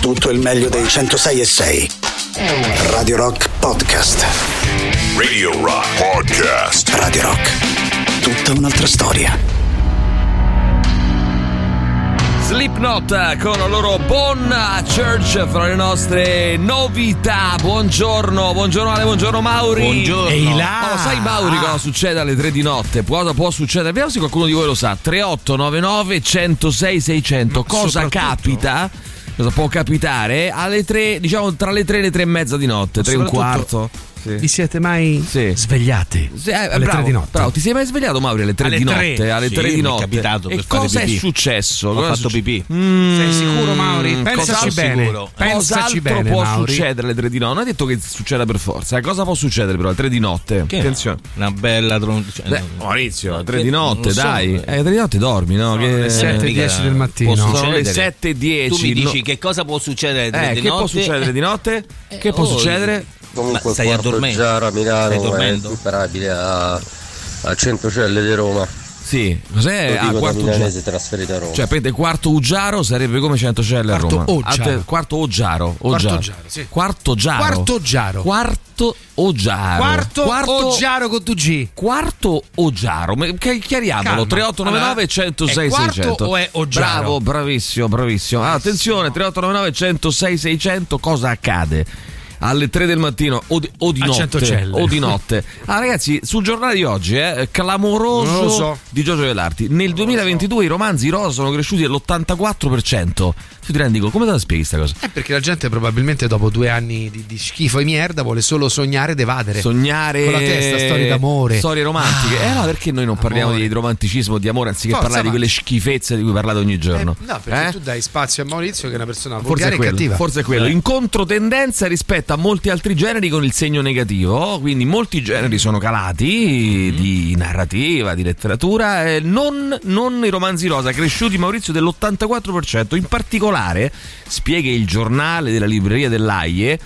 tutto il meglio dei 106 e 6. Radio Rock Podcast. Radio Rock Podcast. Radio Rock. Tutta un'altra storia. Slipknot con la loro Bon Church fra le nostre novità. Buongiorno, buongiorno Ale, buongiorno Mauri. Buongiorno. Ehi là. Oh, sai Mauri cosa succede alle 3 di notte? Cosa può succedere? Vediamo se qualcuno di voi lo sa. 3899 106 600. Cosa capita? Cosa può capitare alle 3, diciamo tra le 3 e le 3 e mezza di notte, 3 e un quarto. Sì. Vi siete mai Sì. svegliati Sì, eh, alle bravo, 3 di notte? bravo. ti sei mai svegliato Mauri alle 3 Alle di tre. notte? Alle Sì, 3 di mi è notte. capitato e per fare cosa è successo? Ho fatto pipì. Mm, Sei sicuro, Mauri? Pensaci cosa- bene. sicuro. Pensaci bene, può Mauri. succedere alle 3 di notte? Non è detto che succeda per forza. eh. Cosa può succedere però alle 3 di notte? Che Attenzione. Una bella tron- cioè, Maurizio, alle 3 che- di notte, so, dai. eh. Eh, alle 3 di notte dormi, no? che... le 7 e mica 10 del mattino. Sono le 7 e 10. Tu mi dici che cosa può succedere alle tre Eh, di che notte? può succedere di notte? Che può oh, succedere? Comunque stai? Giaro a Milano Stai è dormendo? equiparabile a, a Centocelle di Roma. Sì, cos'è? Ah, quarto Uggiaro. trasferito a Roma. Cioè, prende quarto Uggiaro sarebbe come Centocelle a Quarto Roma. Oggiaro. Quarto Oggiaro. Quarto Oggiaro. Oggiaro, sì. Quarto Giaro. Quarto Giaro. Quarto Oggiaro. Quarto, o Giaro con 2G? Quarto Oggiaro, chiariamolo, Calma. 3899 Allora, 106 è quarto 600. o è Oggiaro? Bravo, bravissimo, bravissimo. Ah, attenzione, 3899 106 600, cosa accade? Alle 3 del mattino o di, o di notte o di notte. Ah, ragazzi, sul giornale di oggi, eh, clamoroso Non so. di Giorgio Velarti. Nel 2022 i romanzi rosa sono cresciuti dell'84%. Tu ti rendi conto? Come te la spieghi questa cosa? Eh, perché la gente probabilmente dopo due anni di, di schifo e merda vuole solo sognare ed evadere. Sognare Con la testa, storie d'amore. storie romantiche. Ah, eh, no, perché noi non parliamo amore. di romanticismo, di amore, anziché Forza, parlare di ma- quelle schifezze di cui parlate ogni Eh, giorno? no, perché Eh? tu dai spazio a Maurizio che è una persona Forse è, e quello, cattiva. forse è quello. In controtendenza rispetto a molti altri generi con il segno negativo, quindi molti generi sono calati di narrativa, di letteratura, eh, non, non i romanzi rosa, cresciuti Maurizio dell'84%. In particolare, spiega il giornale della libreria dell'AIE.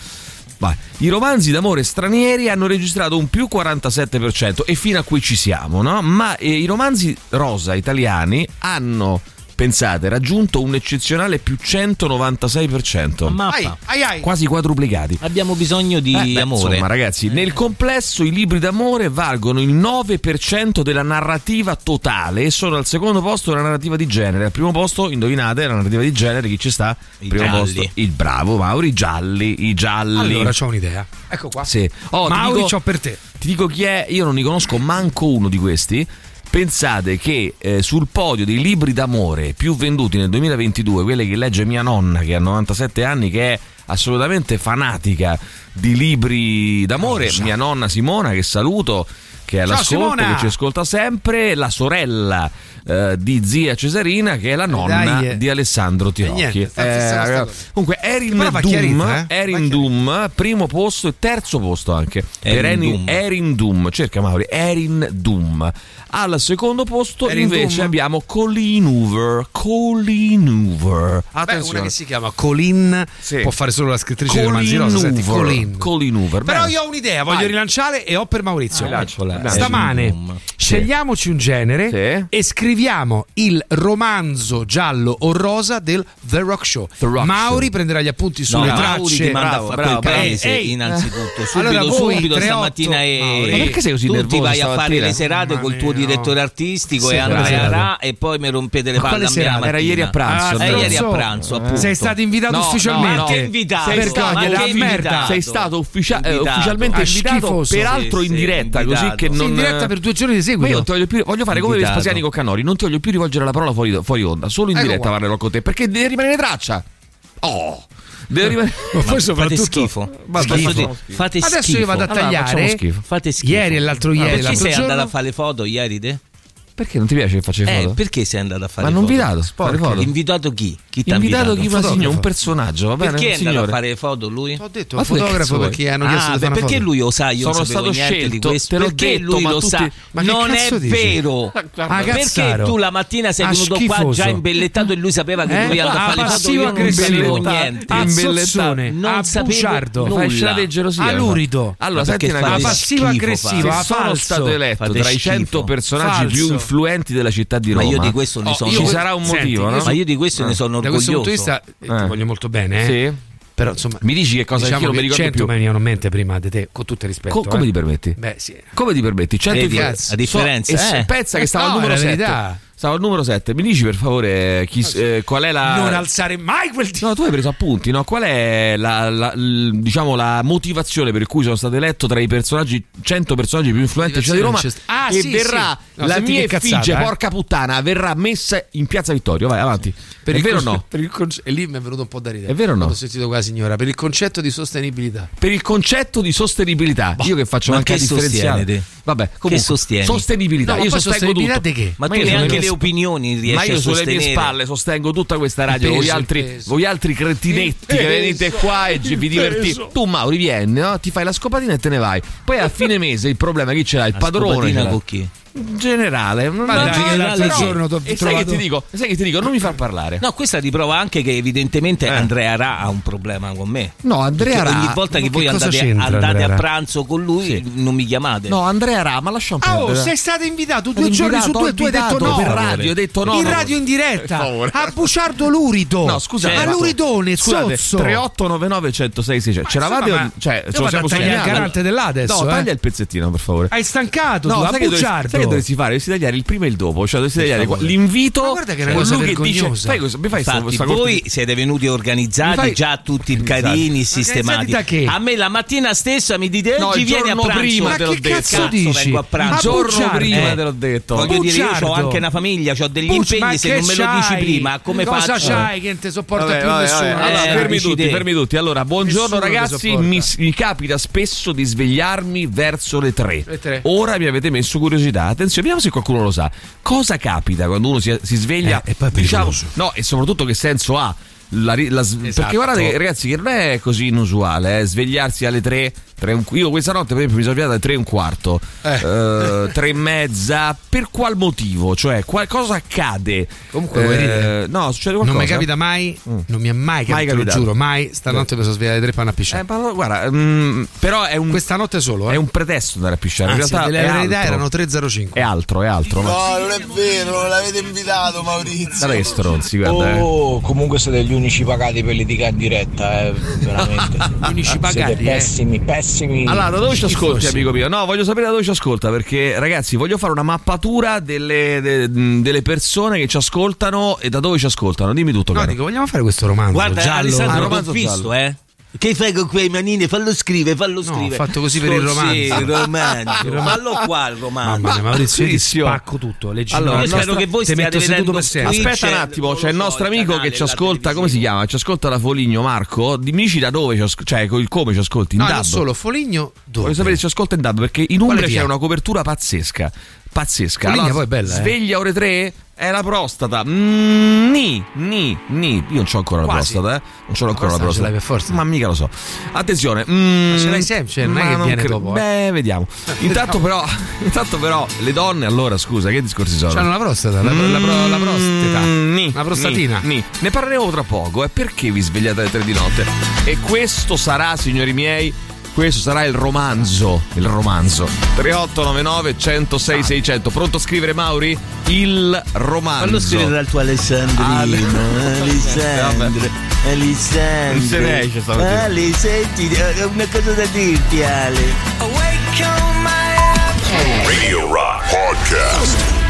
I romanzi d'amore stranieri hanno registrato un più 47% e fino a qui ci siamo, no? Ma eh, i romanzi rosa italiani hanno, pensate, raggiunto un eccezionale più 196%. Mappa. Ai, ai, ai. Quasi quadruplicati. Abbiamo bisogno di Eh, beh, amore. Insomma, ragazzi, nel complesso i libri d'amore valgono il 9% della narrativa totale e sono al secondo posto della narrativa di genere. Al primo posto, indovinate, la narrativa di genere, chi ci sta? I primo gialli. posto, il bravo Mauri, i gialli, i gialli. Allora c'ho un'idea. Ecco qua. Sì. Oh, ti Mauri, dico- c'ho per te. ti dico chi è, io non ne conosco manco uno di questi. Pensate che eh, sul podio dei libri d'amore più venduti nel 2022, quelli che legge mia nonna che ha 97 anni, che è assolutamente fanatica di libri d'amore, mia nonna Simona, che saluto, che è all'ascolto, che ci ascolta sempre, la sorella eh, di zia Cesarina, che è la nonna dai, eh. di Alessandro Tirocchi. niente, sta cosa. comunque, Erin Doom, eh? Erin Doom, primo posto e terzo posto anche. Erin Doom. Erin Doom, cerca Mauri, Erin Doom. Al secondo posto Erin invece Doom? abbiamo Colleen Hoover. Colleen Hoover. Beh, Attenzione. una che si chiama Colin Sì. può fare solo la scrittrice di romanzi Colleen rosa. Senti, Hoover. Colin. Colleen Hoover. Però Bene. io ho un'idea, voglio Vai. rilanciare e ho per Maurizio. Lanciola. Dai. Stamane scegliamoci un genere Sì. e scriviamo il romanzo giallo o rosa del The Rock Show. The Rock Mauri Show. prenderà gli appunti No, sulle Mauri tracce. ti manda Bravo, a fare bravo, paese Ehi. innanzitutto. Subito, Allora voi, subito 38, stamattina e Ma perché sei così tutti nervoso vai a fare le serate col tuo direttore no. artistico Sì, e Andrea bravo. Ra e poi mi rompete le palle a. Era ieri a pranzo. Ah, ieri a pranzo, appunto. Sei stato invitato No, ufficialmente. no, che invitato? Sei che invitato? sei stato eh, ufficialmente Ah, invitato, schifoso. peraltro in diretta, così Sì, non in diretta per due giorni di Ma seguito. io non ti voglio più, voglio fare come. Vespasiani con Canori, non ti voglio più rivolgere la parola fuori, fuori onda, solo in Ecco diretta qua. parlerò con te, perché deve rimanere traccia. Oh, deve rimanere. Ma poi Fate soprattutto schifo. Vabbè, Posso schifo. dire, Fate Adesso schifo. io vado a Allora, tagliare. facciamo schifo. Fate schifo. Ieri e l'altro ieri, perché l'altro sei giorno. andato a fare le foto ieri te? Perché non ti piace che faccia le Eh, foto? perché sei andato a fare Ma le non foto? invitato, fare foto. Invitato chi? Chi ti ha Invitato invitato? chi Un una signora, un personaggio, va bene? Perché è andato a signore. fare le foto lui? Ho detto Ma fotografo perché hanno chiesto Ah, di fare perché lui lo sa, io Sono stato scelto, questo. te l'ho perché detto, lui ma lo tutti- sa? Ma non è dici? vero. Ah, perché tu la mattina sei Ah, venuto qua già imbellettato e lui sapeva che Eh? lui andava Ah, a fare le foto, io non sapevo niente. Ah, Imbellettato. zozzone, Non a sapevo nulla. Gelosia. Alurido. Allora, Ma senti una cosa. passivo aggressivo, ah, sono stato eletto tra i schifo. 100 personaggi più influenti della città di Ma Roma. io di questo ne Oh, sono Ci sarà un Senti, motivo, no? Ma io di questo ne sono Da orgoglioso. questo punto di vista eh, Eh. ti voglio molto bene, eh. Sì. Però insomma, Mi dici che cosa diciamo io non mi che ricordo 100 più. mi venivano in mente prima di te, con tutto il rispetto. Co- come eh. ti permetti? Beh, sì. Come ti permetti? 100 Vedi, a differenza, So- eh. pensa che stava No, al numero è la 7. verità. Stava al numero 7. Mi dici per favore chi, eh, qual è la Non alzare mai quel dito. No, tu hai preso appunti, no? Qual è la, la- l- diciamo, la motivazione per cui sono stato eletto tra i personaggi 100 personaggi più influenti della città di Roma? Ah, e sì, verrà sì. No, la mia effigie, eh. porca puttana, verrà messa in piazza Vittorio. Vai avanti. Per è il vero o conce- no? per il conce- e lì mi è venuto un po' da ridere. È vero o no? Ho sentito qua signora. Per il concetto di sostenibilità. Per il concetto di sostenibilità, io che faccio ma anche che differenziale. Vabbè, comunque, sostieni? Sostenibilità. No, ma io sostengo tutto. di che? Ma, Ma tu neanche le mie- opinioni riesci Ma io sulle mie spalle sostengo tutta questa radio. Il voi, peso, altri, peso. voi altri cretinetti che venite qua e vi divertite. Tu, Mauri, vieni, no? ti fai la scopatina e te ne vai. Poi a fine mese il problema è chi ce l'ha? Il La padrone. scopatina con chi? Generale. Non- Ma però- giorno t'ho E sai che ti dico? Sai che ti dico? Non mi far parlare. No, questa riprova anche che evidentemente Eh. Andrea Ra ha un problema con me. No, Andrea Ra. ogni volta che voi che cosa andate, andate a Ra? pranzo con lui non mi chiamate. No, Andrea Ra, ma lasciamo Ah, oh, perdere. sei stato invitato due giorni su due e tu hai detto no. per radio, ho detto no. In radio in diretta. A Buciardo Lurido. No, scusate. A Luridone, Scusate, Zozzo. 3899 106 600. C'eravate o- cioè, io ce lo siamo a tagliare il garante dell'A adesso, No, eh. taglia il pezzettino, per favore. Hai stancato No, tu, a Buciardo. Che dovresti fare? Dovresti tagliare il prima e il dopo. Cioè, dovresti tagliare l'invito. Ma guarda che è una cosa lui che dice. Fai questo, mi fai Infatti, sta voi cosa- siete venuti organizzati fai- già tutti Organizzati. carini, sistemati. Organizzati da che? A me la mattina stessa mi dite No, oggi vieni a pranzo. prima Ma te l'ho che detto. cazzo dici? vengo a pranzo. Il giorno Bugiardo. prima Eh. te l'ho detto. Voglio dire, io ho anche una famiglia, ho degli Bucci, impegni, se non me lo dici prima, come Cosa faccio? c'hai che non ti sopporta Vabbè, più vabbè, nessuno? vabbè. Allora, Eh, fermi tutti, fermi tutti. Allora, buongiorno ragazzi. Mi, capita spesso di svegliarmi verso le 3. Le tre. Ora mi avete messo curiosità. Attenzione, vediamo se qualcuno lo sa. Cosa capita quando uno si, si sveglia? Eh, e poi diciamo, no, e soprattutto che senso ha? La la Esatto. Perché guardate, ragazzi, che non è così inusuale eh, svegliarsi alle 3. Tre e un- io questa notte, per esempio, mi sono svegliato alle 3 e un quarto, Eh. eh, 3 e mezza. Per qual motivo? Cioè, qual- cosa accade? Comunque, vuoi ridere? no, succede Non qualcosa. mi capita mai, non mi è mai capitato, te lo capitato. giuro, mai. Stanotte mi sono svegliato alle tre panna a pisciare. Eh, ma guarda, mm, però è un, Questa notte solo, eh. è un pretesto andare a pisciare. In Anzi, realtà è verità erano 305. È altro, è altro. Ma... No, non è vero, non l'avete invitato Maurizio. Che stronzi, guarda. eh. Oh, comunque siete gli unici pagati per litigare in diretta, eh, veramente. Gli unici Siete pagati, eh. pessimi, pessimi. Allora, da dove ci ascolti, Schifosi. amico mio? No, voglio sapere da dove ci ascolta perché, ragazzi, voglio fare una mappatura delle, de- delle persone che ci ascoltano e da dove ci ascoltano. Dimmi tutto, No, caro. dico, vogliamo fare questo romanzo Guarda, giallo? Ah, Alessandro, romanzo l'ho visto, giallo. eh. Che fai con quei manini? Fallo scrivere, fallo No, scrivere. ho fatto così per il romanzo. Sì, il romanzo. Romanzo. Fallo qua il romanzo. Mamma mia, Maurizio, io spacco tutto. Leggi Allora, io spero che voi stiate seduto vedendo per Aspetta un attimo, c'è il nostro amico che ci ascolta, come si chiama? Ci ascolta da Foligno, Marco. Dimmi da dove ci ascolta, cioè come ci ascolti, in No, dub. solo, Foligno dove? Voglio sapere se ci ascolta in dub perché in Umbria c'è una copertura pazzesca. Pazzesca. Foligno poi è bella, eh. Sveglia ore 3? È la prostata. Mm, ni, ni, ni. Io non c'ho ancora la Quasi. prostata, eh. Non c'ho ancora la Questa ce prostata. l'hai per forza. Ma mica lo so. Attenzione. mm, Ma ce l'hai sempre, cioè, non è che viene cre- dopo, eh. Beh, vediamo. Intanto però, intanto però le donne allora, scusa, che discorsi sono? C'hanno la prostata, la, la, pro- la prostata. Mm, ni, la prostatina. ni, ni. Ne parleremo tra poco. E perché vi svegliate alle 3 di notte? E questo sarà, signori miei, questo sarà il romanzo. Il romanzo. 3899 106 600. Pronto a scrivere, Mauri? Il romanzo. Fallo scrivere dal tuo Alessandrino. Ale- Alessandro. Alessandro. Non se ne esce stamattina. Ale, senti, ho una cosa da dirti, Ale. Radio Rock Podcast.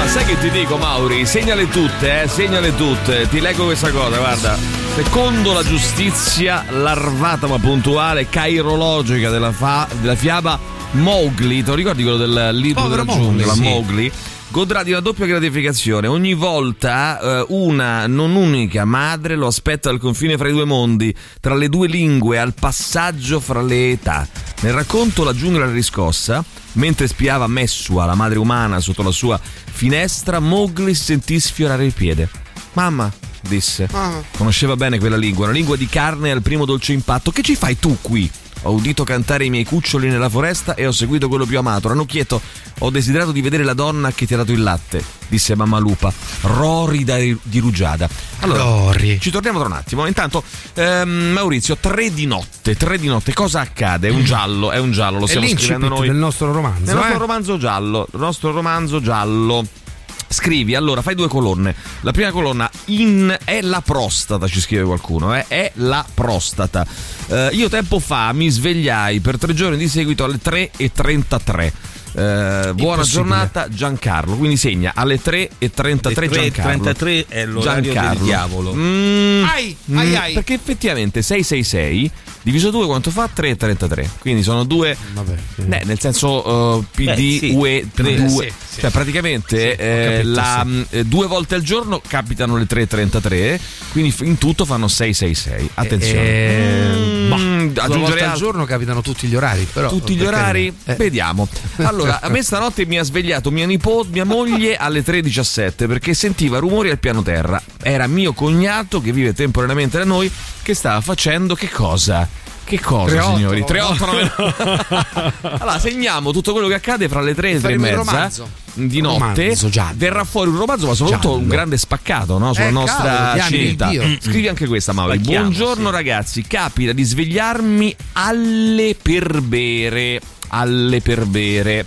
Ma sai che ti dico, Mauri? Segnale tutte, eh, segnale tutte. Ti leggo questa cosa, guarda. Secondo la giustizia larvata ma puntuale, cairologica della, fa- della fiaba Mowgli, te lo ricordi quello del libro Povero della giungla, Mowgli, sì. Mowgli? Godrà di una doppia gratificazione. Ogni volta eh, una non unica madre lo aspetta al confine fra i due mondi, tra le due lingue, al passaggio fra le età. Nel racconto La giungla riscossa, mentre spiava Messua, la madre umana, sotto la sua finestra, Mowgli sentì sfiorare il piede. Mamma, disse. Conosceva bene quella lingua, una lingua di carne al primo dolce impatto. Che ci fai tu qui? Ho udito cantare i miei cuccioli nella foresta e ho seguito quello più amato. Ranocchietto, ho desiderato di vedere la donna che ti ha dato il latte, disse mamma lupa, rorida di rugiada. Allora, Rory. ci torniamo tra un attimo. Intanto, ehm, Maurizio, tre di notte, tre di notte, cosa accade? È un giallo, è un giallo, lo È stiamo scrivendo noi. del nostro romanzo. Nel nostro eh? romanzo giallo, il nostro romanzo giallo. Scrivi, allora fai due colonne. La prima colonna in è la prostata, ci scrive qualcuno, eh? è la prostata. Eh, io tempo fa mi svegliai per tre giorni di seguito alle 3.33. Eh, buona giornata Giancarlo, quindi segna alle 3.33 Giancarlo. 33 è l'orario del diavolo. Mm, Ai, mm, ai, ai. Perché effettivamente 666 diviso 2 quanto fa? 3.33. Quindi sono due Vabbè, sì. eh, nel senso uh, PD, Beh, sì. UE, Tre, 2, sì, sì. cioè praticamente eh, capito, la, sì. mh, eh, due volte al giorno capitano le 3.33, quindi in tutto fanno 666. Attenzione. Eh, Mm, bah, due aggiungere volte al giorno capitano tutti gli orari, però Tutti gli orari? Eh. Vediamo. Allora, a me stanotte mi ha svegliato mia nipote, mia moglie alle 3.17 perché sentiva rumori al piano terra. Era mio cognato che vive temporaneamente da noi che stava facendo che cosa? Che cosa, 3-8, signori? no? 3-8-9. allora, segniamo tutto quello che accade fra le 3 e le 3 e mezza di notte. Romanzo. Verrà fuori un romanzo, ma soprattutto Giallo. un grande spaccato no? sulla Eh, nostra cavolo, civiltà. Dio. Scrivi anche questa, Mauri. Buongiorno sì. ragazzi, capita di svegliarmi alle perbere. Alle perbere.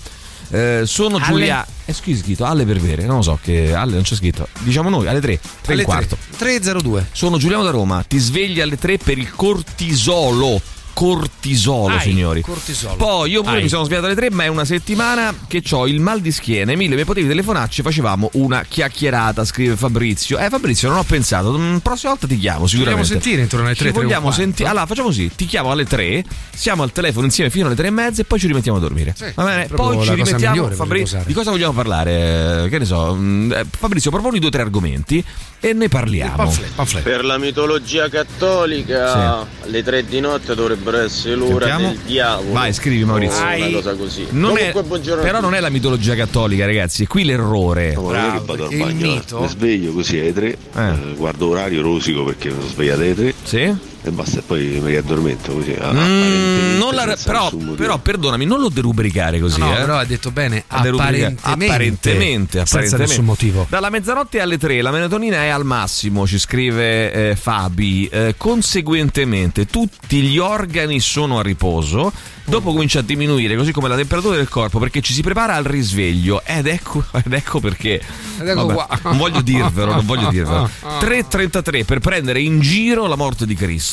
Eh, sono Alle- Giulia. È scritto alle perbere, non lo so che alle non c'è scritto. Diciamo noi alle 3, 3 e Alle un quarto. 302. Sono Giuliano da Roma, ti svegli alle 3 per il cortisolo. Cortisolo, Ai, signori. cortisolo. Poi io pure Ai. mi sono svegliato alle 3, ma è una settimana che ho il mal di schiena. Emilio, mi potevi telefonarci, facevamo una chiacchierata, scrive Fabrizio. Eh, Fabrizio, non ho pensato. Mm, Prossima volta ti chiamo, sicuramente. Vogliamo sentire intorno alle Ci 3, 3 e un vogliamo sentire. Allora, facciamo così: ti chiamo alle 3, siamo al telefono insieme fino alle 3 e mezza e poi ci rimettiamo a dormire. Sì, Va bene? Poi ci rimettiamo. migliore per Fabri- riposare. di cosa vogliamo parlare? Che ne so. mm, eh, Fabrizio, proponi due o tre argomenti e ne parliamo. Pamphlet, pamphlet. Per la mitologia cattolica, le tre di notte dovrebbero essere l'ora Sentiamo. del diavolo. Vai, scrivi, Maurizio. O Ai. Una cosa così. Non è, Comunque, buongiorno a però non è la mitologia cattolica, ragazzi. È qui l'errore. No, non è che Bravo, vado al bagno, mito- mi sveglio così alle 3, Eh. eh, guardo orario rosico perché mi sono svegliato alle 3 Sì? E basta e poi mi riaddormento così. ah, Mm, apparentemente, non la- però, però, perdonami, non lo derubricare così. No, eh. però ha detto bene, A derubricare- apparentemente, apparentemente, senza apparentemente. nessun motivo. Dalla mezzanotte alle 3 la melatonina è al massimo, ci scrive eh, Fabi. Eh, conseguentemente tutti gli organi sono a riposo. Dopo comincia a diminuire, così come la temperatura del corpo, perché ci si prepara al risveglio. Ed ecco, ed ecco perché. Ed ecco Vabbè, qua. Non voglio dirvelo, non voglio dirvelo. 3.33 per prendere in giro la morte di Cristo,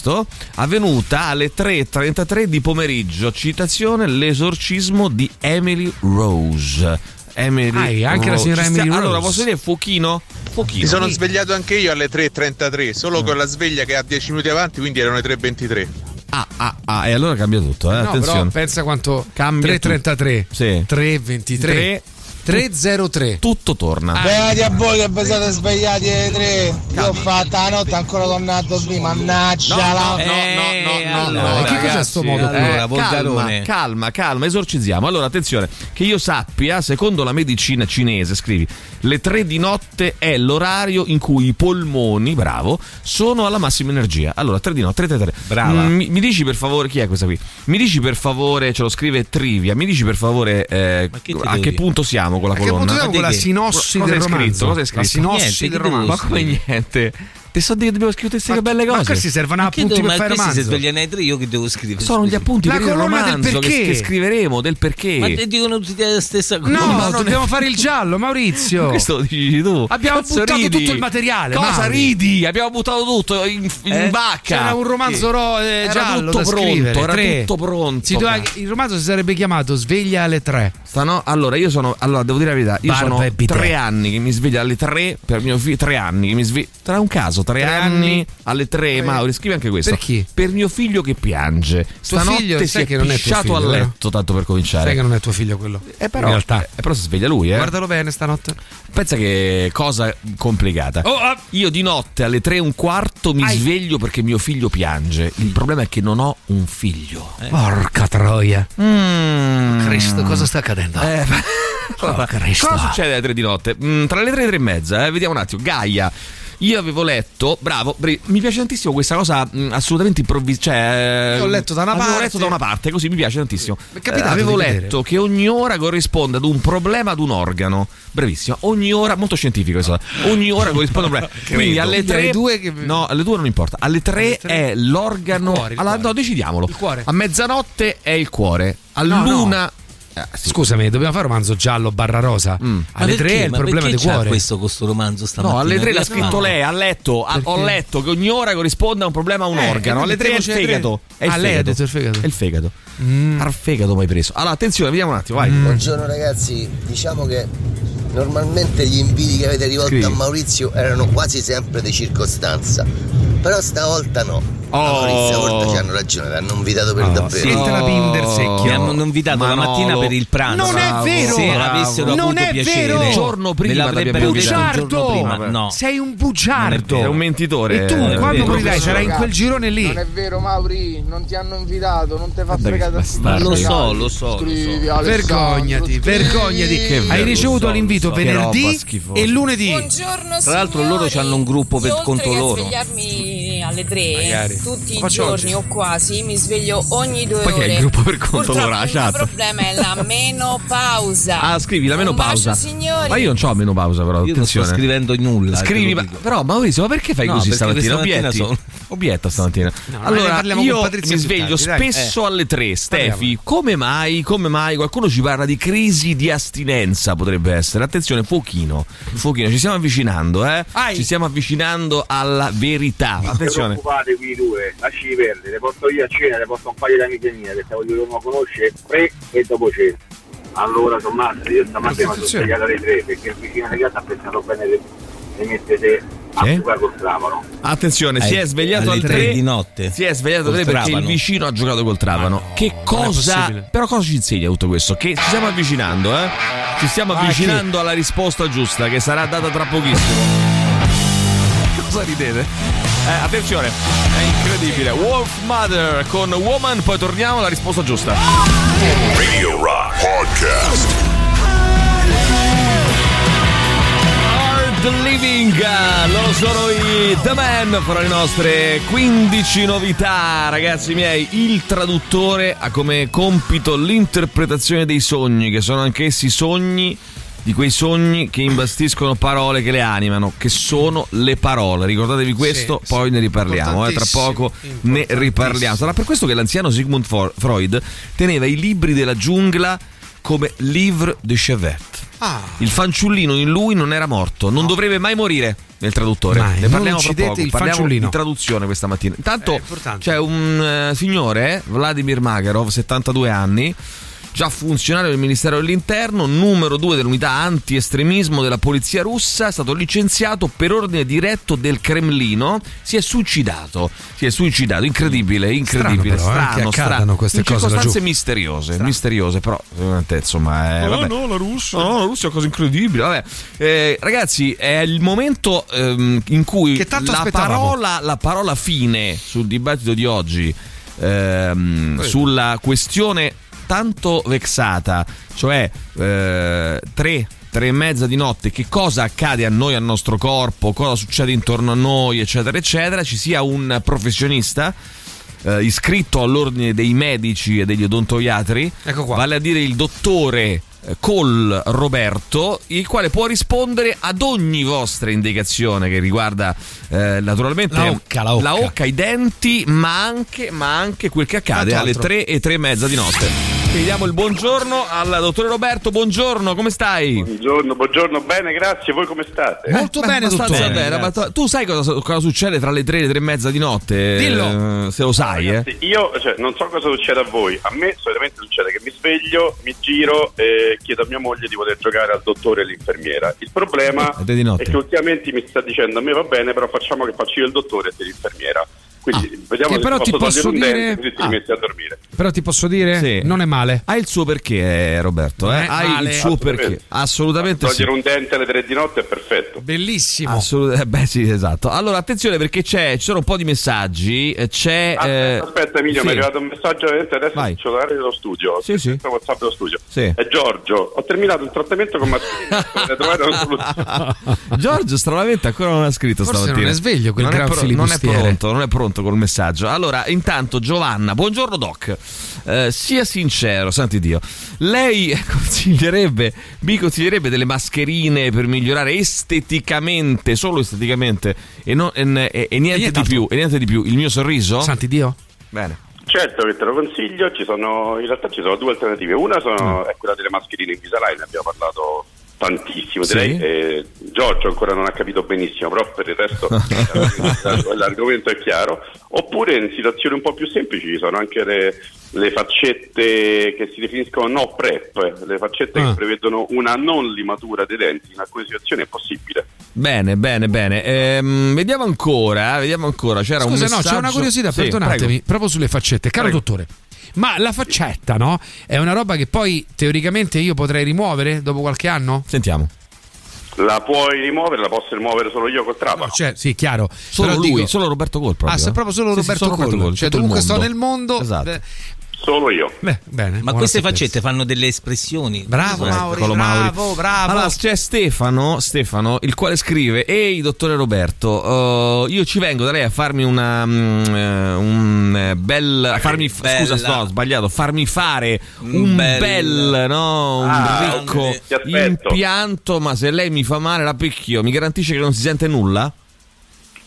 avvenuta alle 3.33 di pomeriggio. Citazione: l'esorcismo di Emily Rose. Emily Ah, anche la Rose. signora Ci stia- Emily Allora, Rose. posso dire fuochino? Fuochino. Mi sono svegliato anche io alle 3.33, solo con la sveglia che ha 10 minuti avanti, quindi erano le 3.23. Ah, ah, ah, e allora cambia tutto, eh? No, però Attenzione. pensa quanto Cambia 333, Sì. 323, Tre, 303. tutto torna. Beati a voi che vi siete svegliati alle tre. Io ho fatto la notte ancora tornato qui, mannaggia la. Eh, allora, Ma che cos'è sto modo? Allora, Eh, calma, calma, calma, esorcizziamo. Allora, attenzione, che io sappia, secondo la medicina cinese, scrivi, le tre di notte è l'orario in cui i polmoni, bravo, sono alla massima energia. Allora, tre di notte, 3, 3, 3. Brava. mi, mi dici per favore, chi è questa qui? Mi dici per favore, ce lo scrive Trivia, mi dici per favore eh, a che punto siamo con la A che punto colonna? siamo con la sinossi Cosa del scritto? romanzo? Cosa è scritto? La sinossi Niente, del romanzo. Ma come niente? Ti so dire che dobbiamo scrivere queste belle Ma cose. questi servono Ma appunti per ma fare romanzo. svegliano ai tre, io che devo scrivere? sono gli appunti La per il romanzo che, perché. che scriveremo del perché. Ma te dicono tutti la stessa cosa. No, ma non dobbiamo fare il giallo, Maurizio. Questo lo dici tu. Abbiamo Cazzo buttato ridi? tutto il materiale, Cosa Mauri. ridi? Abbiamo buttato tutto in, in Eh? vacca. C'era un romanzo ro- eh, giallo tutto pronto, scrivere, era tre. tutto pronto. Doveva- il romanzo si sarebbe chiamato Sveglia alle 3. Stano- allora, io sono. Allora, devo dire la verità. Io Barba sono tre anni che mi sveglio alle tre per mio figlio. Tre anni che mi sveglio. Tra un caso, tre, Tre anni, anni. alle tre. Mauri, scrivi anche questo. Per chi? Per mio figlio che piange. Stanotte figlio, si è che non è tuo a figlio, vero? letto, tanto per cominciare. Sai che non è tuo figlio quello. Eh, però, In realtà. eh, però si sveglia lui, eh. Guardalo bene stanotte. Pensa che cosa complicata. Oh, ah. Io di notte alle tre e un quarto mi Ai. sveglio perché mio figlio piange. Il problema è che non ho un figlio. Porca troia. Mm. Cristo, cosa sta accadendo? Eh, Oh, cosa succede alle tre di notte? Mm, tra le tre e le tre e mezza, eh, vediamo un attimo. Gaia. Io avevo letto, bravo, mi piace tantissimo questa cosa mh, assolutamente improvvisata. Cioè, Io ho letto da una parte- letto da una parte, così mi piace tantissimo. Mi è capitato avevo letto che ogni ora corrisponde ad un problema ad un organo. Bravissimo, ogni ora, molto scientifico questo. Ogni ora corrisponde a un problema. Quindi alle Quindi 3 alle due che- No, alle 2 non importa. Alle 3 tre? è l'organo. Il cuore, il allora, cuore. no, decidiamolo. Il cuore. A mezzanotte è il cuore. A No, no. Eh, sì. Scusami, dobbiamo fare romanzo giallo barra rosa? Mm. Alle tre è il problema del cuore. questo questo romanzo stamattina? No, alle 3 l'ha scritto fa? lei, ha letto, ha- ho letto che ogni ora corrisponde a un problema a un Eh, organo. e Alle 3 è il tre. fegato. È il Ah, lei ha fegato. detto il fegato. È il fegato. Mm. Al fegato mai preso. Allora, attenzione, vediamo un attimo, vai. Buongiorno ragazzi, diciamo che normalmente gli inviti che avete rivolto Scrivi. a Maurizio erano quasi sempre di circostanza, però stavolta no. Oh. Maurizio stavolta ci hanno ragione, l'hanno invitato per Oh, davvero. Siete la Binder secchio. Mi hanno invitato la Manolo. mattina per il pranzo. Non è vero! Se Bravo. avessero Non avuto è piacere, vero! Il giorno prima l'avrebbero giorno prima. Bugiardo! No. Sei un bugiardo! È un mentitore. E tu, quando morirai, sarai in quel girone lì. Non è vero, Mauri, non ti hanno invitato, non ti fa fregare da. Lo so, lo so, lo Scrivi, so. Alessandro, Vergognati, scrivi. vergognati. Che Hai ricevuto so, l'invito lo so. Venerdì e lunedì. Buongiorno Tra l'altro loro c'hanno un gruppo per conto loro. Alle 3 Magari. tutti i giorni oggi. o quasi, mi sveglio ogni due Poi che ore. è il gruppo per conto Purtroppo loro, la il problema è la menopausa. Ah, scrivi la menopausa. bacio, signori. Ma io non ho menopausa, però. Io non sto attenzione. scrivendo nulla. Scrivi, te lo ma, però Maurizio, ma perché fai No, così perché stamattina? stamattina Obietti. sono- Obietta stamattina. No, allora, io mi sveglio tardi, spesso alle 3. Stefi, Parliamo. come mai, come mai qualcuno ci parla di crisi di astinenza? Potrebbe essere. Attenzione, fuochino. Fuochino, ci stiamo avvicinando, eh? Ai. Ci stiamo avvicinando alla verità. Attenzione. Preoccupate qui due, lasci perdere, le porto io a cena, le porto un paio di amiche mie che voglio uno conosce pre e dopo cena. Allora Tommaso, io stamattina mi sono Attenzione. svegliato alle tre perché il vicino di casa ha pensato bene di mettere a Sì? giocare col trapano. Attenzione, si Ai- è svegliato alle alle tre 3 di notte. Si è svegliato alle Col 3 perché il vicino ha giocato col trapano. che non è cosa? Però cosa ci insegna tutto questo? Che ci stiamo avvicinando, eh? Ci stiamo Ah, avvicinando alla risposta giusta che sarà data tra pochissimo. Cosa ridete? Eh, attenzione, è incredibile. Wolf Mother con Woman, poi torniamo alla risposta giusta. Radio Rock Podcast. Hard Living, loro sono i The Man, fra le nostre 15 novità, ragazzi miei. Il traduttore ha come compito l'interpretazione dei sogni, che sono anch'essi sogni di quei sogni che imbastiscono parole che le animano, che sono le parole. Ricordatevi questo, Sì, poi sì. ne riparliamo. eh, tra poco ne riparliamo. Sarà per questo che l'anziano Sigmund Freud teneva i libri della giungla come livre de chevet. Ah. Il fanciullino in lui non era morto, non dovrebbe mai morire nel traduttore. Mai, ne parliamo fra uccidete poco. il Parliamo di traduzione questa mattina. Intanto c'è un eh, signore, Vladimir Makarov, 72 anni. Già funzionario del Ministero dell'Interno, numero 2 dell'unità anti-estremismo della polizia russa, è stato licenziato per ordine diretto del Cremlino. Si è suicidato. Si è suicidato, incredibile, incredibile. Strano però, eh, strano, che accadano strano. queste In cose circostanze laggiù. misteriose, misteriose, però insomma, eh, vabbè. no, la Russia. No, la Russia è una cosa incredibile. Vabbè. Eh, ragazzi, è il momento ehm, in cui Che tanto la parola, la parola fine sul dibattito di oggi, ehm, sulla questione tanto vexata, cioè eh, tre. Tre e mezza di notte, che cosa accade a noi, al nostro corpo, cosa succede intorno a noi, eccetera, eccetera, ci sia un professionista eh, iscritto all'ordine dei medici e degli odontoiatri, Ecco qua. vale a dire il dottore eh, Col Roberto, il quale può rispondere ad ogni vostra indicazione che riguarda eh, naturalmente La occa, la occa. occa, i denti, ma anche, ma anche quel che accade alle. 3 e 3 e mezza di notte. Quindi diamo il buongiorno al dottore Roberto, buongiorno, come stai? Buongiorno, buongiorno, bene, grazie. Voi come state? Molto Beh, bene, abbastanza bene, ma tu- sai cosa, cosa succede tra le 3 e le 3 e mezza di notte? Dillo. Eh, se lo sai, eh? Ragazzi, io cioè, non so cosa succede a voi. A me solitamente succede che mi sveglio, mi giro e chiedo a mia moglie di poter giocare al dottore e all'infermiera. Il problema è è che ultimamente mi sta dicendo a me va bene, però facciamo che faccio io il dottore e te l'infermiera. Quindi vediamo Che se però posso ti posso togliere un dire- dente così ti Ah. rimetti a dormire. Però ti posso dire, Sì. non è male. Ha il suo perché, Roberto. Eh? Non è Hai male. il suo Assolutamente. perché. Assolutamente sì. Togliere un dente alle 3 di notte è perfetto. Bellissimo. Assolut- eh, beh, sì, esatto. Allora, attenzione perché c'è, ci sono un po' di messaggi. eh, C'è. Aspetta, eh, aspetta Emilio, sì. mi è arrivato un messaggio adesso Vai. sul cellulare dello studio. Sì, sì. WhatsApp dello studio. Sì. È Giorgio, ho terminato un trattamento con soluzione. Giorgio stranamente ancora non ha scritto Forse stamattina. non è sveglio quel non è, gran non è pronto, non è pronto col messaggio. Allora, intanto Giovanna, buongiorno Doc. Eh, sia sincero, santi Dio. Lei consiglierebbe mi consiglierebbe delle mascherine per migliorare esteticamente, solo esteticamente e, non- e- e- e niente di più, e niente di più. Il mio sorriso? Santi Dio? Bene. Certo che te lo consiglio, ci sono, in realtà ci sono due alternative. Una Mm. sono, è quella delle mascherine Invisalign, ne abbiamo parlato tantissimo Sì. direi. Eh, Giorgio ancora non ha capito benissimo, però per il resto eh, l'argomento è chiaro. Oppure in situazioni un po' più semplici ci sono anche le, le faccette che si definiscono no prep, le faccette Ah. che prevedono una non limatura dei denti, in alcune situazioni è possibile. Bene, bene, bene. Ehm, vediamo ancora, eh, vediamo ancora. C'era un Scusa, messaggio. no, c'è una curiosità, Sì, perdonatemi, prego. proprio sulle faccette. Caro Prego. dottore, ma la faccetta, no? È una roba che poi teoricamente io potrei rimuovere dopo qualche anno? Sentiamo. La puoi rimuovere, la posso rimuovere solo io col trapano. Cioè, sì, chiaro. Solo Però lui, dico- solo Roberto Col proprio. Ah, se eh? proprio solo Sì, sì, Roberto solo Col. Col, Cioè, dovunque sto nel mondo. Esatto. Eh, Solo io. Beh, bene. Ma queste faccette fanno delle espressioni. Bravo Ecco, Mauri, bravo, bravo. Allora c'è Stefano, Stefano, il quale scrive: Ehi, dottore Roberto, eh, io ci vengo da lei a farmi una. eh, un eh, bel. a farmi, bella. scusa, sto sbagliato. Farmi fare Un bel- bel, no? Un Ah, ricco ti aspetto. impianto. Ma se lei mi fa male la picchio, mi garantisce che non si sente nulla?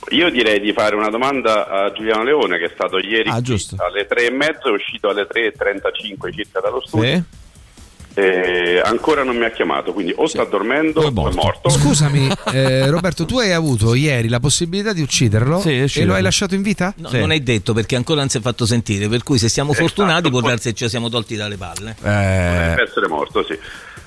Io direi di fare una domanda a Giuliano Leone che è stato ieri Ah, alle tre e mezzo, è uscito alle 3.35 circa dallo studio. Sì. E ancora non mi ha chiamato, quindi o sta dormendo O o è è morto. morto. Scusami, eh, Roberto, tu hai avuto ieri la possibilità di ucciderlo Sì, e lo hai lasciato in vita? No, Sì. Non è detto perché ancora non si è fatto sentire, per cui se siamo Esatto. fortunati può darsi che ci siamo tolti dalle palle. Eh, Deve essere morto, sì.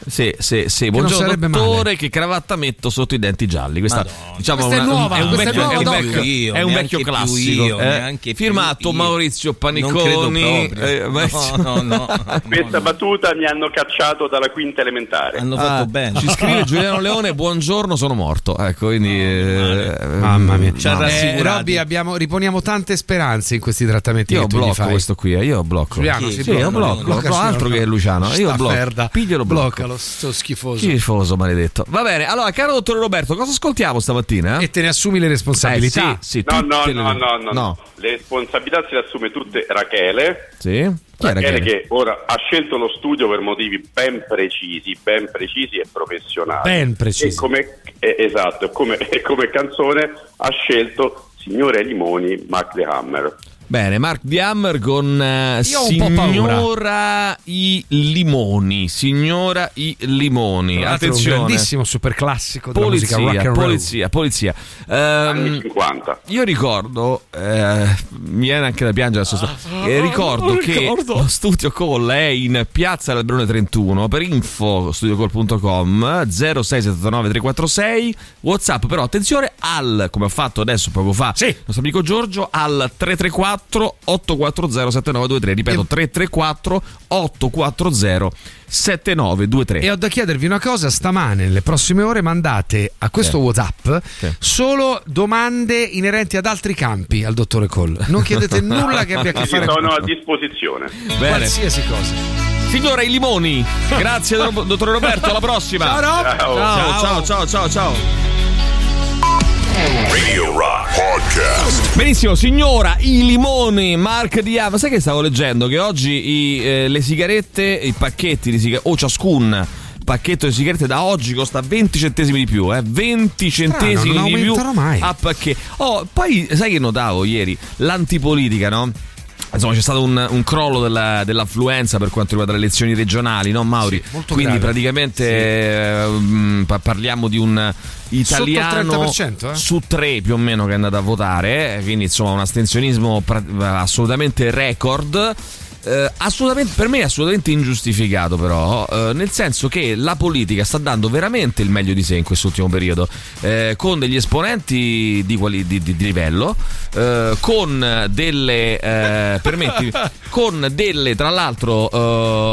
Sì, sì, sì. Buongiorno dottore, male. che cravatta metto sotto i denti gialli? Questa, Madonna. diciamo, Questa è una- nuova, è un è vecchio, nuova, è un vecchio, Io, è un vecchio classico. io, eh. Firmato io. Maurizio Paniconi. eh, No, no, no. Questa battuta mi hanno cacciato dalla quinta elementare. Hanno Ah, fatto bene. Ci scrive Giuliano Leone, buongiorno, sono morto. Ecco, quindi... eh, Mamma mia. Ci ha. Eh, rassicurati. Robby, abbiamo, riponiamo tante speranze in questi trattamenti Io che tu gli blocco fai. questo qui, eh, io blocco. Giuliano, Sì, si Sì, blocca. io blocco, altro che. Luciano. Io blocco. merda. Piglialo, blocco. Sto schifoso. Schifoso, maledetto. Va bene, allora, caro dottore Roberto, cosa ascoltiamo stamattina? E te ne assumi le responsabilità. Eh, sì, sì, No, no, tutte no, le- no, no, no. Le responsabilità se le assume tutte Rachele. Sì? Rachele che? che ora ha scelto lo studio per motivi ben precisi, ben precisi e professionali. Ben precisi. E come, eh, esatto, come, e come canzone ha scelto Signore Limoni, Mark the Hammer. Bene, Mark The Hammer con paura. Signora i limoni. Signora i limoni. È un Attenzione. grandissimo super classico della Polizia, musica polizia, polizia. Anni 50. io ricordo, eh, mi viene anche da piangere adesso. sto- eh, ricordo Ah, che ricordo. lo studio Call è in piazza Alberone 31 per info studiocall.com 0679 346 Whatsapp. Però attenzione al, come ho fatto adesso poco fa, Sì. il nostro amico Giorgio, al 334 840 7923. Ripeto, 334 840 7923. E ho da chiedervi una cosa, stamane, nelle prossime ore mandate a questo Sì. WhatsApp Sì. solo domande inerenti ad altri campi al dottore Cole. Non chiedete nulla che abbia a che fare sono con a disposizione. Bene. qualsiasi cosa. Signora i limoni. Grazie do- dottore Roberto, alla prossima. Ciao Rob! Ciao. Ciao, ciao, ciao, ciao, ciao. Radio Rock Podcast. Benissimo, signora, i limoni, Mark di Ava. Sai che stavo leggendo? Che oggi i, eh, le sigarette, i pacchetti di sigarette, o ciascun pacchetto di sigarette da oggi costa 20 centesimi di più, eh? 20 centesimi non di più mai. a pacchetto. Oh, poi sai che notavo ieri? L'antipolitica, no? Insomma, c'è stato un, un crollo della- dell'affluenza per quanto riguarda le elezioni regionali, no, Mauri? Sì, Quindi grave. praticamente eh, mm, pa- parliamo di un italiano Sotto il 30%, eh? su tre più o meno che è andato a votare, eh, quindi insomma un astensionismo assolutamente record. Eh, assolutamente, per me è assolutamente ingiustificato però, eh, nel senso che la politica sta dando veramente il meglio di sé in quest'ultimo periodo, eh, con degli esponenti di, quali- di- di- di livello, eh, con delle, eh, permettimi, con delle tra l'altro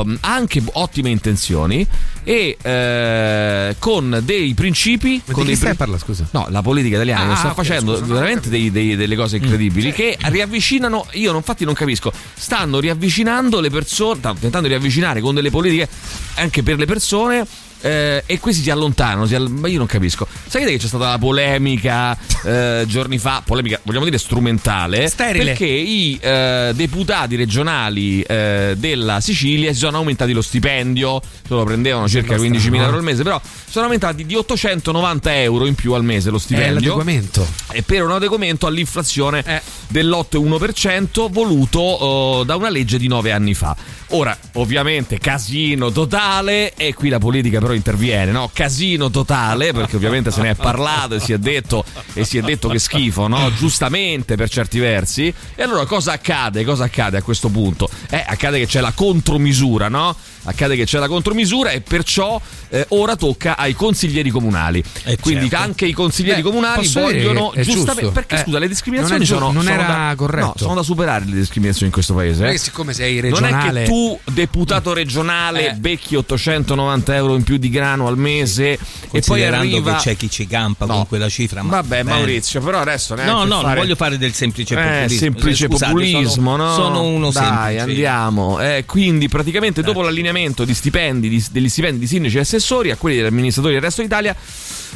ehm, anche ottime intenzioni e eh, con dei principi... Ma con di dei chi stai a pri- parlare, scusa? No, la politica italiana Ah, sta ok, facendo scusa, veramente dei- dei- delle cose incredibili che riavvicinano, io non- infatti non capisco, stanno riavvicinando le persone, tentando di riavvicinare con delle politiche anche per le persone. Eh, e questi si allontanano, si all- ma io non capisco. Sapete che c'è stata la polemica eh, giorni fa, polemica vogliamo dire strumentale, Sterile. perché i eh, deputati regionali eh, della Sicilia si sono aumentati lo stipendio, se lo prendevano circa Sembra 15.000 strano, euro al mese, però sono aumentati di 890 euro in più al mese lo È stipendio l'adeguamento. e per un adeguamento all'inflazione Eh. dell'8,1% voluto eh, da una legge di nove anni fa. Ora, ovviamente, casino totale e qui la politica però interviene, no? Casino totale, perché ovviamente se ne è parlato e si è detto, e si è detto che schifo, no? Giustamente per certi versi. E allora cosa accade? Cosa accade a questo punto? Eh, accade che c'è la contromisura, no? Accade che c'è la contromisura e perciò eh, ora tocca ai consiglieri comunali. Eh, Quindi certo. anche i consiglieri Beh, comunali vogliono giustamente giusto. perché Eh, scusa le discriminazioni non è giu- sono, non sono era da, corretto. no, sono da superare le discriminazioni in questo paese Non eh. è che siccome sei non è regionale. che tu deputato regionale Eh. becchi 890 euro in più di grano al mese e poi arriva che c'è chi ci campa No. con quella cifra. Ma vabbè bene. Maurizio però adesso No, no, fare... non voglio fare del semplice Eh, populismo. semplice Scusate, populismo, sono, no? Sono uno Dai, semplice. andiamo. Eh, quindi, praticamente, dopo l'allineamento di stipendi, di- degli stipendi di sindaci e assessori a quelli degli amministratori del resto d'Italia,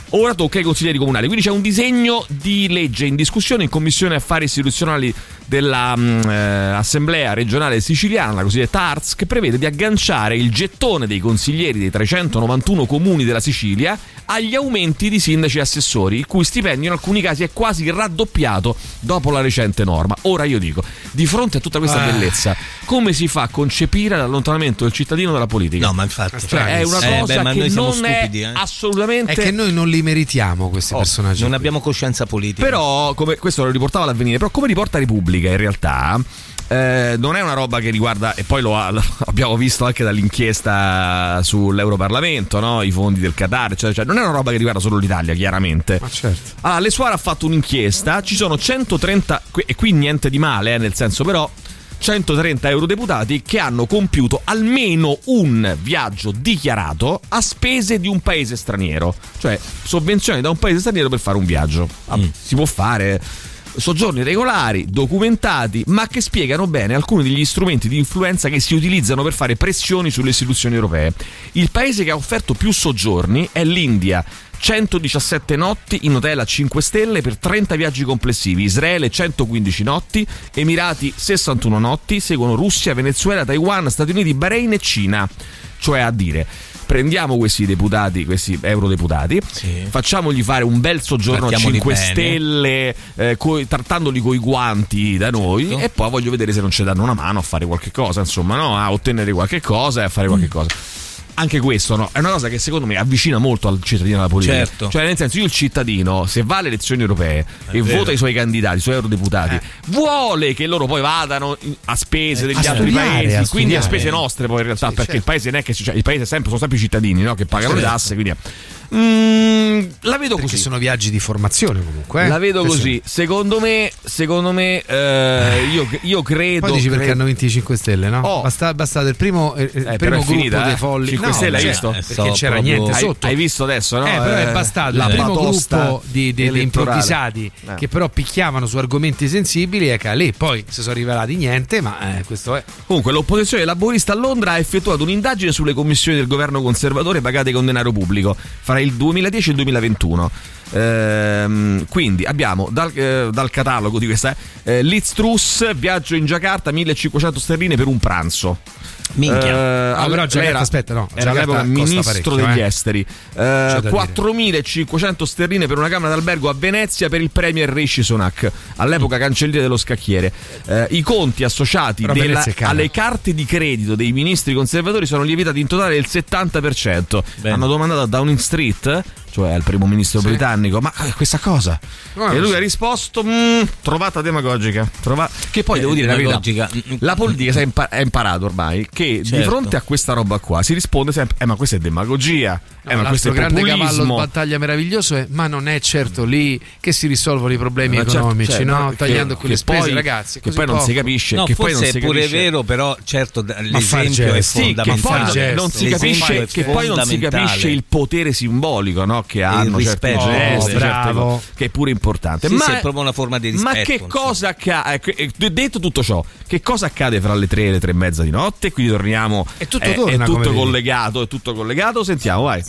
ora tocca ai consiglieri comunali. Quindi c'è un disegno di legge in discussione in Commissione Affari Istituzionali dell'Assemblea regionale siciliana, la cosiddetta ARS, che prevede di agganciare il gettone dei consiglieri dei 391 comuni della Sicilia agli aumenti di sindaci e assessori, il cui stipendio in alcuni casi è quasi raddoppiato dopo la recente norma. Ora io dico, di fronte a tutta questa Ah. bellezza, come si fa a concepire l'allontanamento del cittadino dalla politica? No, ma infatti. Cioè, è una Eh, cosa beh, ma che noi siamo non stupidi, è eh. assolutamente È che noi non li meritiamo questi Oh, personaggi. Non abbiamo coscienza politica. però, come, questo lo riportava l'avvenire, però come riporta Repubblica in realtà eh, non è una roba che riguarda, e poi lo, ha- lo abbiamo visto anche dall'inchiesta sull'Europarlamento, no? i fondi del Qatar, eccetera, eccetera. non è una roba che riguarda solo l'Italia, chiaramente. Ma certo. Allora, l'Esuara ha fatto un'inchiesta, ci sono 130, qui- e qui niente di male, eh, nel senso però 130 eurodeputati che hanno compiuto almeno un viaggio dichiarato a spese di un paese straniero, cioè sovvenzioni da un paese straniero per fare un viaggio. Ah, Si può fare soggiorni regolari, documentati, ma che spiegano bene alcuni degli strumenti di influenza che si utilizzano per fare pressioni sulle istituzioni europee. Il paese che ha offerto più soggiorni è l'India. 117 notti in hotel a 5 stelle per 30 viaggi complessivi, Israele 115 notti, Emirati 61 notti, seguono Russia, Venezuela, Taiwan, Stati Uniti, Bahrain e Cina. Cioè a dire, prendiamo questi deputati, questi eurodeputati, facciamogli fare un bel soggiorno a Trattiamoli 5 bene. stelle, eh, coi- trattandoli coi guanti da noi Certo. e poi voglio vedere se non ci danno una mano a fare qualche cosa, insomma, no? a ottenere qualche cosa e a fare Mm. qualche cosa. Anche questo no? è una cosa che secondo me avvicina molto al cittadino alla politica. Certo. Cioè, nel senso, io il cittadino, se va alle elezioni europee e vero. vota i suoi candidati, i suoi eurodeputati, Eh. vuole che loro poi vadano a spese degli a altri studiare, paesi, a quindi a spese nostre, poi in realtà, Sì, perché il certo. paese non è che cioè, il paese è sempre, sono sempre i cittadini no? che pagano le Certo. tasse. Quindi, Mm, la vedo Perché così. sono viaggi di formazione comunque. eh. La vedo Questo- così. Secondo me, secondo me, eh, io, io credo. Poi dici perché credo- hanno vinto i 5 Stelle, no? Oh. Basta, bastato il primo, eh, il però primo è gruppo finita, dei eh. folli. 5 No, Stelle hai cioè, visto? Perché So c'era proprio- niente Hai, sotto. hai visto adesso, no? Eh, però è bastato la il primo gruppo di, elettorale. improvvisati Eh. che però picchiavano su argomenti sensibili e che lì poi si sono rivelati niente, ma eh, questo è. Comunque, l'opposizione laborista a Londra ha effettuato un'indagine sulle commissioni del governo conservatore pagate con denaro pubblico fra il 2010 e il 2021. Ehm, quindi abbiamo dal, eh, dal catalogo di questa eh, Liz Truss, viaggio in Giacarta, 1500 sterline per un pranzo. Minchia. Eh, No, però Giacarta, era- aspetta, no, era all'epoca ministro degli eh. esteri. Eh, da 4.500 sterline per una camera d'albergo a Venezia per il premier Rishi Sunak, all'epoca cancelliere dello scacchiere. Eh, I conti associati della- alle carte di credito dei ministri conservatori sono lievitati in totale del 70%. Hanno domandato a Downing Street, cioè al primo ministro britannico, ma eh, questa cosa? No, e lui ha risposto: "Mm, trovata demagogica. Trova- Che poi Eh, devo dire la verità, la politica si è impa- è imparato ormai che di Certo. fronte a questa roba qua si risponde sempre: Eh, ma questa è demagogia, eh, ma questo è grande cavallo di populismo. battaglia meraviglioso è ma non è certo lì che si risolvono i problemi Ma certo, economici, cioè, no? che- Tagliando che quelle spese, poi- ragazzi. che poi non si poco. capisce, No, che poi forse non si è pure capisce. vero, però certo l'esempio è Sì, che poi fondamentale. non si L'esempio capisce, è che poi non si capisce il potere simbolico no? che hanno certi certe bravo. cose, che è pure importante. Sì, ma, sì, è proprio una forma di ma rispetto, che insomma. cosa accade? detto tutto ciò, che cosa accade fra le tre e le tre e mezza di notte? Quindi torniamo. E tutto è, torna, è tutto collegato, è tutto collegato. Sentiamo, vai.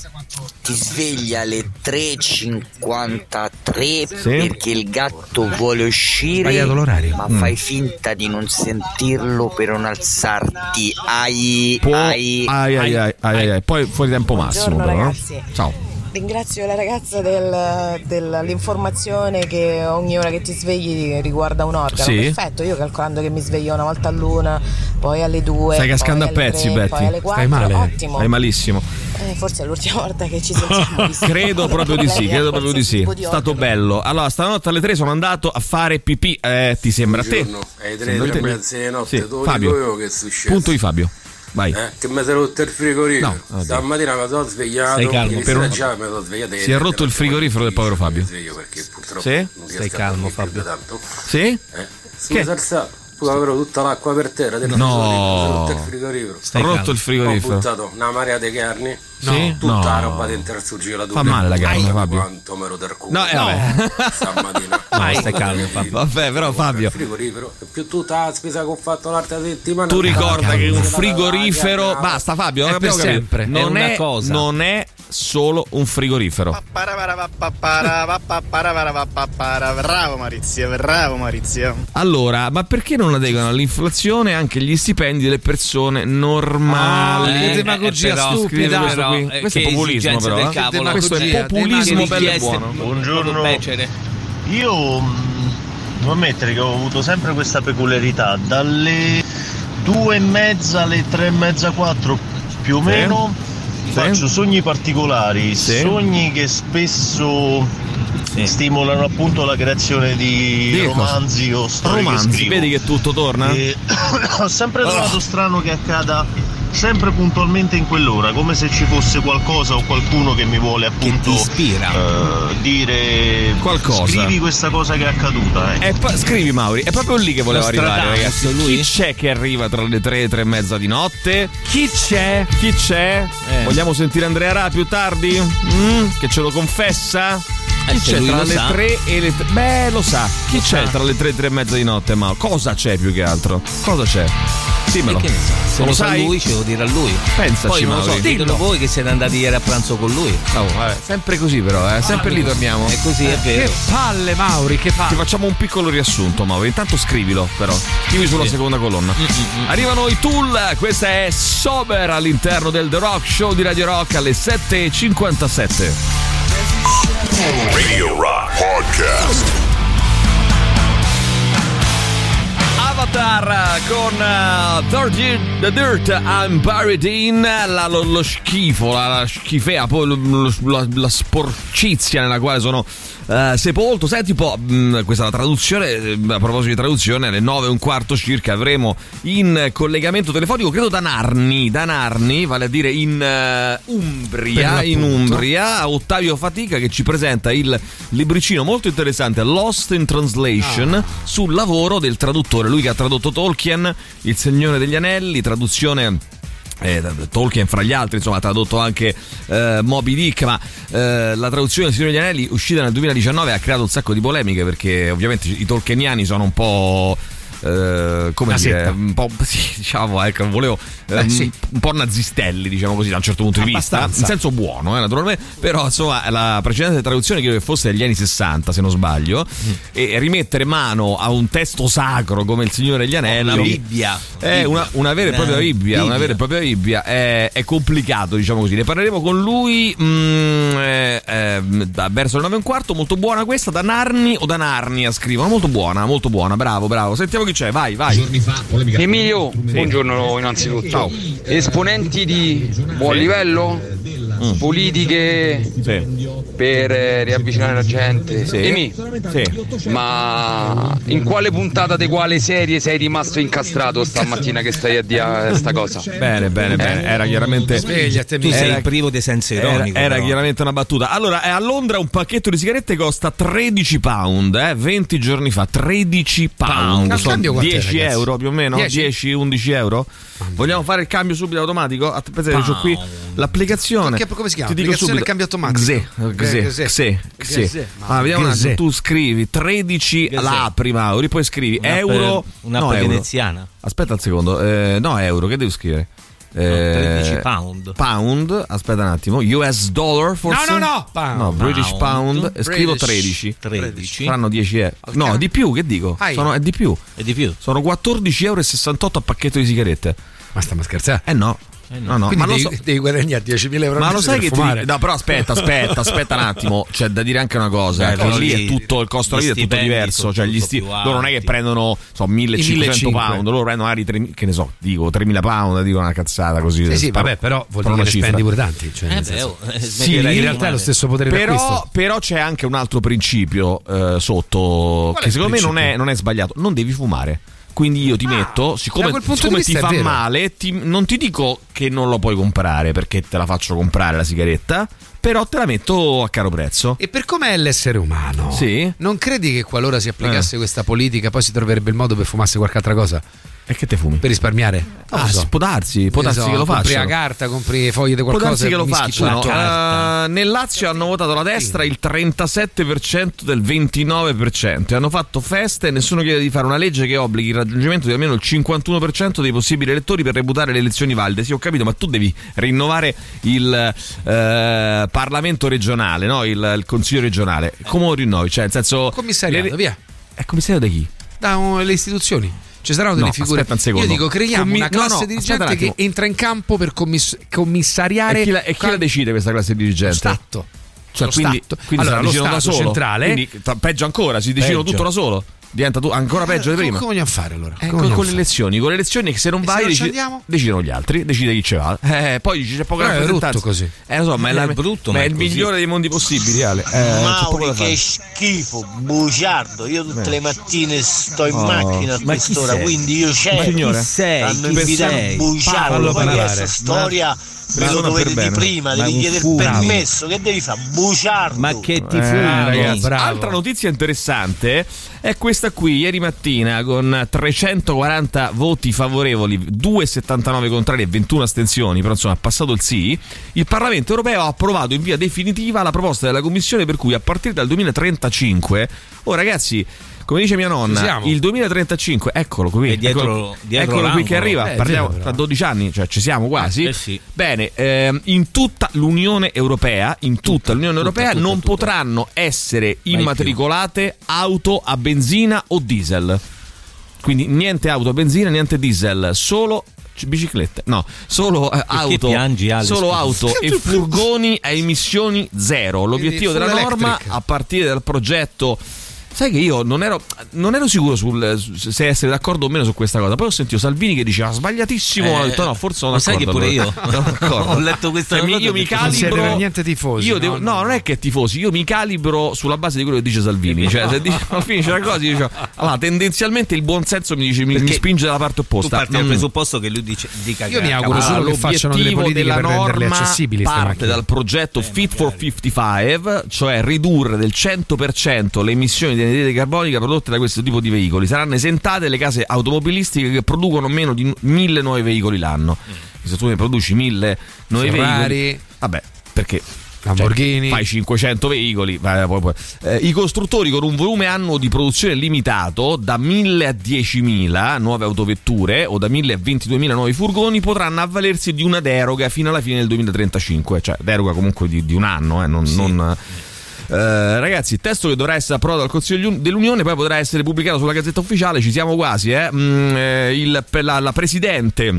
Ti svegli alle 3.53 Sì. perché il gatto vuole uscire, Sbagliato l'orario. ma Mm. fai finta di non sentirlo per non alzarti. Ai, Può- ai, ai, ai, ai, ai, ai, ai. Poi fuori tempo massimo, Buongiorno, però. no? ragazzi. Ciao. Ringrazio la ragazza del- dell'informazione che ogni ora che ti svegli riguarda un organo. Sì. Perfetto, io calcolando che mi sveglio una volta all'una, poi alle due, Stai poi cascando a alle pezzi, tre, Betty. poi alle Stai quattro, male. ottimo. Stai malissimo. Eh, forse è l'ultima volta che ci sentiamo. Credo proprio di sì, credo proprio di sì. È stato bello. Allora, stanotte alle 3 sono andato a fare pipì. Eh, ti sembra a te? Buongiorno, alle tre, tre mezza di notte, Sì, Fabio. è. Punto di Fabio. Vai. Eh, che mi si è rotto il frigorifero. No. Stamattina mi sono svegliato. Stai calmo, per un- già mi sono svegliato. Si è rotto il frigorifero del povero Fabio. sveglio perché purtroppo Sì? non Stai riesco a calmo, Fabio. tanto. Sì? Eh, si Che? mi salsa, poi avrò tutta l'acqua per terra. del No. frigorifero, il frigorifero. Stai rotto calmo. il frigorifero. Ho buttato una marea di carni. Sì? Tutta No. la roba dentro al surgelatura. Fa male la carne, Fabio. Quanto mi ero del culo. No, eh, vabbè. Stamattina. No, stai calmo, Fabio. Vabbè, però Fabio, Il frigorifero e più tutta la spesa che ho fatto l'altra settimana. tu ricorda che un frigorifero. Basta, Fabio, È abbiamo per sempre. Non È una è, cosa. non è solo un frigorifero. Bravo Maurizio, bravo Maurizio. Allora, ma perché non adeguano all'inflazione anche gli stipendi delle persone normali? Ah, che demagogia però, stupida. questo però, qui. eh, Questo è populismo, però. eh. cavolo. Questo è Demagogia, populismo bello e buono. Buongiorno. Io mh, devo ammettere che ho avuto sempre questa peculiarità. Dalle due e mezza alle tre e mezza, quattro più o meno Sì. Faccio sogni particolari, Sì. sogni che spesso stimolano appunto la creazione di, Di che cosa? romanzi o storie che Romanzi, scrivo. vedi che tutto torna? E ho sempre trovato strano che accada sempre puntualmente in quell'ora, come se ci fosse qualcosa o qualcuno che mi vuole appunto ti ispira. eh, dire Qualcosa. Scrivi questa cosa che è accaduta. ecco. E poi- scrivi Mauri, è proprio lì che volevo arrivare, ragazzi. lui? Chi c'è che arriva tra le tre e tre e mezza di notte? Chi c'è? Chi c'è? Eh. Vogliamo sentire Andrea Ra più tardi? Mm, che ce lo confessa? Chi Eh, c'è tra lo le sa. tre e le tre? Beh, lo sa. Chi c'è tra le tre e tre e mezza di notte, ma cosa c'è più che altro? Cosa c'è? Dimmelo. Che se lo lo sa sai? lui, ce lo dirà lui. Pensaci, Poi non lo so, ditelo voi che siete andati ieri a pranzo con lui. Oh, vabbè, sempre così però, eh. sempre lì torniamo. È così, è Che vero. palle, Mauri, che Ti palle. facciamo un piccolo riassunto, Mauri. Intanto scrivilo, però. Scrivi sulla Sì. seconda colonna. Arrivano i Tool. Questa è Sober all'interno del The Rock Show di Radio Rock alle 7.57. Radio Rock Podcast. Avatar con uh, 30 The Dirt I'm Buried In la- lo, lo schifo, la, la schifea, poi lo- lo- la, la sporcizia nella quale sono eh, sepolto. Senti un po', mh, questa è la traduzione, eh, a proposito di traduzione, alle 9 e un quarto circa avremo in collegamento telefonico, credo da Narni, da Narni, vale a dire in Per Umbria, in Umbria, Ottavio Fatica che ci presenta il libricino molto interessante Lost in Translation Ah. sul lavoro del traduttore, lui che ha tradotto Tolkien, Il Signore degli Anelli, traduzione eh, Tolkien fra gli altri insomma ha tradotto anche eh, Moby Dick ma eh, la traduzione del Signore degli Anelli uscita nel 2019 ha creato un sacco di polemiche perché ovviamente i tolkieniani sono un po' eh, come Una dire, setta. un po' sì, diciamo, ecco, volevo eh, Beh, sì. un po' nazistelli, diciamo così, da un certo punto di vista, Abbastanza. in senso buono, eh, naturalmente, però insomma la precedente traduzione credo che fosse degli anni 60, se non sbaglio, Mm. e rimettere mano a un testo sacro come il Signore degli Anelli, Una Bibbia. è una, una vera e propria Eh, Bibbia, una Bibbia. vera e propria Bibbia, è, è complicato, diciamo così. Ne parleremo con lui mm, eh, eh, da- verso le 9 e un quarto, molto buona questa, da Narni o da Narnia scrivono, molto buona, molto buona, bravo, bravo. Sentiamo chi c'è, vai, vai. Emilio, buongiorno innanzitutto. Ciao. Esponenti di buon livello, Mm. politiche per eh, riavvicinare la gente. Sì. Emi, Sì. ma in quale puntata di quale serie sei rimasto incastrato stamattina che stai a dire sta cosa? Bene, bene, bene. Era chiaramente. Svegliati, Tu sei Era- privo di senso Era, ironico. era però. chiaramente una battuta. Allora, eh, a Londra un pacchetto di sigarette costa 13 pound, eh, 20 giorni fa. 13 pound. Sono cambio quant'è, 10 ragazzi? euro più o meno? 10? 10-11 euro? Vogliamo fare il cambio subito automatico? Aspetta, c'ho qui l'applicazione. Che- come si chiama? Ti dico subito. cambio automatico? Xe, xe, Xe. xe, xe. Xe. Ah, vediamo un attimo. Tu scrivi 13 Xe. la apri Mauri, poi scrivi Un'app- euro. un'app no, euro. veneziana. Aspetta un secondo. Eh, no, euro, che devo scrivere? Eh, 13 pound. Pound, aspetta un attimo. US dollar forse? No, no, no, pound. No, British Pound. pound. E Scrivo British. 13. 13. Saranno 10 euro. No, cambio. di più, che dico? Sono, è di più. E di più. Sono 14,68 euro a pacchetto di sigarette. Ma stiamo scherzando? Eh no. No, no, Quindi ma lo devi, so. devi guadagnare 10.000 euro Ma lo sai che ti fumare. No, però aspetta, aspetta, aspetta un attimo. C'è da dire anche una cosa: Beh, lì è tutto il costo della vita è tutto diverso. Cioè, gli molto sti- loro non è che prendono so, 1500 1500. pound, loro prendono magari 3, che ne so, dico 3000 pound, dico una cazzata così. Sì, sì, vabbè, però vuol dire che spendi pure tanti. Cioè, Eh beh, oh, eh, Sì, in realtà è lo stesso potere Però, d'acquisto. però c'è anche un altro principio eh, sotto Qual che secondo me non è, principio? non è sbagliato. Non devi fumare. Quindi io ti Ah, metto, da siccome, siccome ti fa male, ti- non ti dico che non lo puoi comprare perché te la faccio comprare la sigaretta, però te la metto a caro prezzo. E per com'è l'essere umano? Sì. Non credi che qualora si applicasse Eh. questa politica poi si troverebbe il modo per fumarsi qualche altra cosa? E che te fumi? Per risparmiare? Ah, so. può darsi, può darsi so, che lo Compri facciano. la carta, compri foglie di Può qualcosa. darsi che lo facciano. Eh, nel Lazio hanno votato la destra il 37% del 29% e hanno fatto feste e nessuno chiede di fare una legge che obblighi il raggiungimento di almeno il 51% dei possibili elettori per reputare le elezioni valide. Sì, ho capito, ma tu devi rinnovare il eh, Parlamento regionale, no? il, il Consiglio regionale. Come lo rinnovi? Cioè, nel senso... Commissariato, le- via. È commissario da chi? Da uh, le istituzioni. Ci saranno delle No, figure. aspetta un secondo. Io dico, creiamo Commi- una no, classe no, dirigente aspetta un che entra in campo per commiss- commissariare. E chi la, e chi la decide questa classe dirigente? Stato. Cioè, quindi, Stato. quindi Allora, lo decidono da Stato solo. centrale- Quindi, peggio ancora, si decidono Peggio. tutto da solo. Diventa tu- ancora peggio di Come- prima. Come vogliamo fare allora? Eh, con, con le fare? elezioni, con le elezioni che se non E se vai non deci- andiamo? decidono gli altri, decide chi ci va. Eh, poi dice c'è poca Però è rappresentanza. brutto così. Eh, lo so, ma è, la- È brutto, ma ma è è il così. migliore dei mondi possibili, Ale. Eh, c'è poco da Mauri, fare. che schifo, bugiardo. Io tutte le mattine sto in Oh. macchina a Ma quest'ora, quindi io Ma c'ero. chi signore? sei? Hanno invitato bugiardo. Poi parlare. questa storia me lo dovete per di bene. prima, Ma devi chiedere permesso. Che devi fare? Bugiardo. Ma che ti Eh, ragazzi, bravo. Altra notizia interessante è questa qui, ieri mattina con 340 voti favorevoli, 2,79 contrari e 21 astensioni, però insomma ha passato il sì, il Parlamento europeo ha approvato in via definitiva la proposta della Commissione per cui a partire dal 2035, oh ragazzi, come dice mia nonna, il 2035, eccolo qui, dietro- eccolo, dietro eccolo qui che arriva, Eh, parliamo tra però. 12 anni, cioè ci siamo quasi. Eh sì. Bene, ehm, in tutta l'Unione Europea, in tutta, l'Unione tutta, Europea tutta, non tutta. potranno essere immatricolate auto a benzina o diesel. Quindi niente auto a benzina, niente diesel, solo biciclette. No, solo eh, auto, piangi, solo auto e furgoni a emissioni zero. L'obiettivo della norma electric. a partire dal progetto Sai che io non ero, non ero sicuro sul, su- se essere d'accordo o meno su questa cosa. Poi ho sentito Salvini che diceva sbagliatissimo. Eh, ho detto no, forse sono lo sai che pure allora. io? Ho letto questa Cioè, nota io mi non calibro. per niente tifosi, Io no, devo- no, no, non è che è tifosi. Io mi calibro sulla base di quello che dice Salvini. Cioè, se dice, alla fine c'è una cosa, io dico, allora, tendenzialmente il buon senso mi, dice, mi, mi spinge dalla parte Tu opposta. parti dal Mm. presupposto che lui dice dica Io mi auguro solo che facciano delle politiche della per renderle norma accessibili parte dal progetto Fit for 55, cioè ridurre del 100% le emissioni di anidride carbonica prodotte da questo tipo di veicoli. Saranno esentate le case automobilistiche che producono meno di mille nuovi veicoli l'anno. Se tu ne produci mille nuovi Ferrari. veicoli, vabbè, perché Lamborghini. Cioè, fai 500 veicoli. Eh, I costruttori con un volume annuo di produzione limitato da 1000 a 10.000 nuove autovetture o da 1000 a 22.000 nuovi furgoni potranno avvalersi di una deroga fino alla fine del 2035, cioè deroga comunque di, di un anno, eh, non. non- eh, ragazzi, il testo che dovrà essere approvato dal Consiglio dell'Unione poi potrà essere pubblicato sulla Gazzetta Ufficiale, ci siamo quasi. Eh? Mm, eh, il- la, la Presidente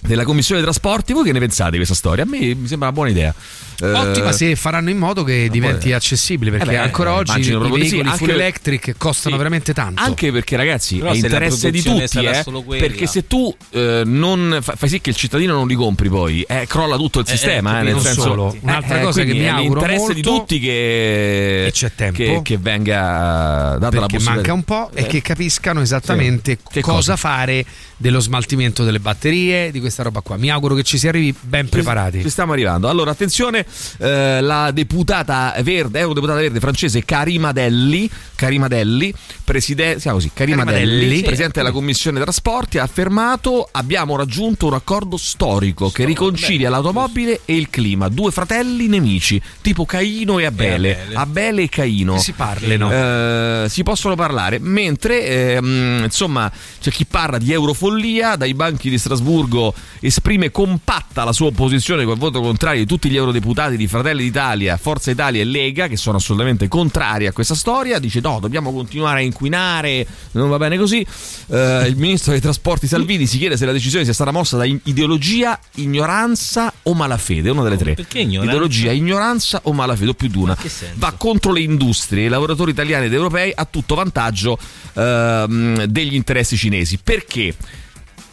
della Commissione dei Trasporti, voi che ne pensate di questa storia? A me mi sembra una buona idea. Eh, Ottima se faranno in modo che diventi accessibile, perché Eh beh, ancora oggi i di sì, veicoli full anche- electric costano Sì. veramente tanto. Anche perché, ragazzi, Però è interesse di tutti, eh, perché se tu eh, non fa- fai sì che il cittadino non li compri, poi eh, crolla tutto il Eh, sistema. eh, eh, nel senso, solo. Un'altra eh, cosa che mi è auguro l'interesse di tutti che, c'è tempo. che, che venga data la possibilità. manca un po' e Eh. che capiscano esattamente Che cosa, cosa? fare dello smaltimento delle batterie, di questa roba qua. Mi auguro che ci si arrivi ben preparati. Ci stiamo arrivando. Allora, attenzione, eh, la deputata verde, eurodeputata verde francese Carimadelli, Carimadelli, preside- si chiama così, Carimadelli. Sì. presidente della Commissione Trasporti, ha affermato abbiamo raggiunto un accordo storico che riconcilia l'automobile e il clima, due fratelli nemici, tipo Caino e Abele, Abele. Abele e Caino. Si parlino. Eh, si possono parlare, mentre ehm, insomma c'è chi parla di eurofollia, dai banchi di Strasburgo esprime compatta la sua opposizione col voto contrario di tutti gli eurodeputati di Fratelli d'Italia, Forza Italia e Lega che sono assolutamente contrari a questa storia, dice no, dobbiamo continuare a inquinare, non va bene così. Eh, il ministro dei trasporti Salvini si chiede se la decisione sia stata mossa da ideologia, ignoranza o malafede, una delle tre. perché ignoranza? Ideologia, ignoranza o malafede, o più di una. Va contro le industrie, i lavoratori italiani ed europei a tutto vantaggio ehm, degli interessi cinesi. Perché?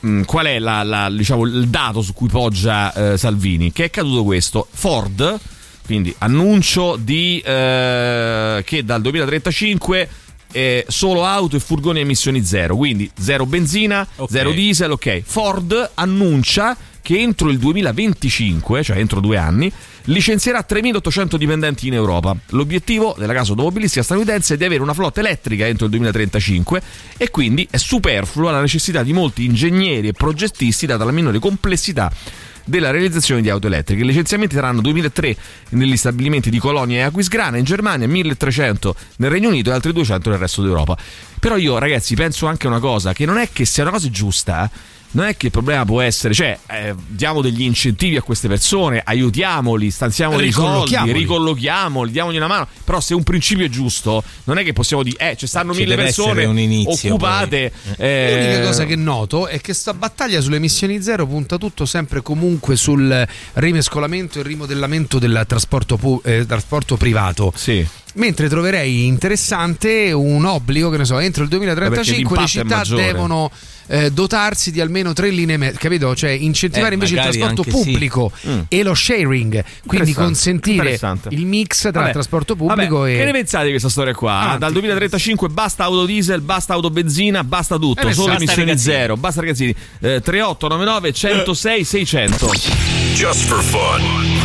Mm, Qual è la- la- diciamo, il dato su cui poggia eh, Salvini? Che è accaduto questo? Ford, quindi annuncio di, eh, che dal 2035 eh, solo auto e furgoni a emissioni zero, quindi zero benzina, Ok. zero diesel, ok. Ford annuncia che entro il 2025, cioè entro due anni, licenzierà 3.800 dipendenti in Europa. L'obiettivo della casa automobilistica statunitense è di avere una flotta elettrica entro il 2035 e quindi è superflua la necessità di molti ingegneri e progettisti data la minore complessità della realizzazione di auto elettriche. I licenziamenti saranno 2003 negli stabilimenti di Colonia e Aquisgrana in Germania, 1300 nel Regno Unito e altri 200 nel resto d'Europa. Però io ragazzi penso anche una cosa, che non è che sia una cosa giusta. Non è che il problema può essere, cioè eh, diamo degli incentivi a queste persone, aiutiamoli, stanziamo dei soldi, Ricollochiamoli. diamogli una mano, però se un principio è giusto, non è che possiamo dire, eh, ci stanno Ci mille persone inizio, occupate. eh, L'unica cosa che noto è che sta battaglia sulle emissioni zero punta tutto sempre comunque sul rimescolamento e rimodellamento del trasporto, pu- eh, trasporto privato. Sì. Mentre troverei interessante un obbligo, che ne so, entro il Eh, perché 2035 le l'impatto è città devono eh, dotarsi di almeno tre linee mezze, capito? Cioè incentivare Eh, invece il trasporto anche sì. pubblico Mm. e lo sharing, quindi consentire il mix tra Vabbè, il trasporto pubblico vabbè, e... Che ne pensate di questa storia qua? Avanti. Dal 2035 basta auto diesel, basta auto benzina, basta tutto, Eh, solo basta emissioni ragazzini. zero, basta ragazzini. Eh, 3899 106 600. Just for fun.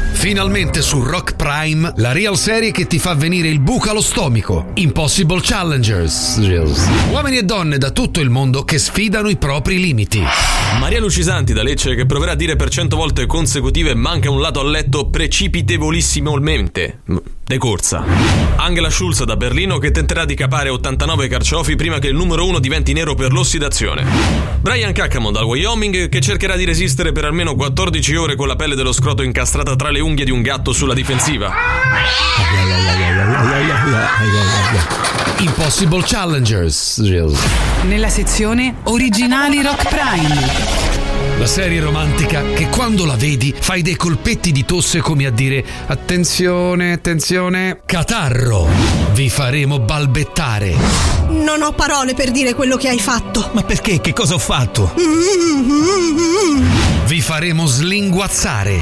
Finalmente su Rock Prime, la real serie che ti fa venire il buco allo stomaco. Impossible Challengers. Uomini e donne da tutto il mondo che sfidano i propri limiti. Maria Lucisanti da Lecce che proverà a dire per cento volte consecutive manca un lato a letto precipitevolissimalmente. Decorsa. Angela Schulz da Berlino che tenterà di capare 89 carciofi prima che il numero 1 diventi nero per l'ossidazione. Brian Cacamon dal Wyoming che cercherà di resistere per almeno 14 ore con la pelle dello scroto incastrata tra le unghie di un gatto sulla difensiva. Impossible Challengers. nella sezione originali Rock Prime. La serie romantica che quando la vedi fai dei colpetti di tosse come a dire attenzione, attenzione, catarro. Vi faremo balbettare. Non ho parole per dire quello che hai fatto. Ma perché? Che cosa ho fatto? Vi Vi faremo slinguazzare.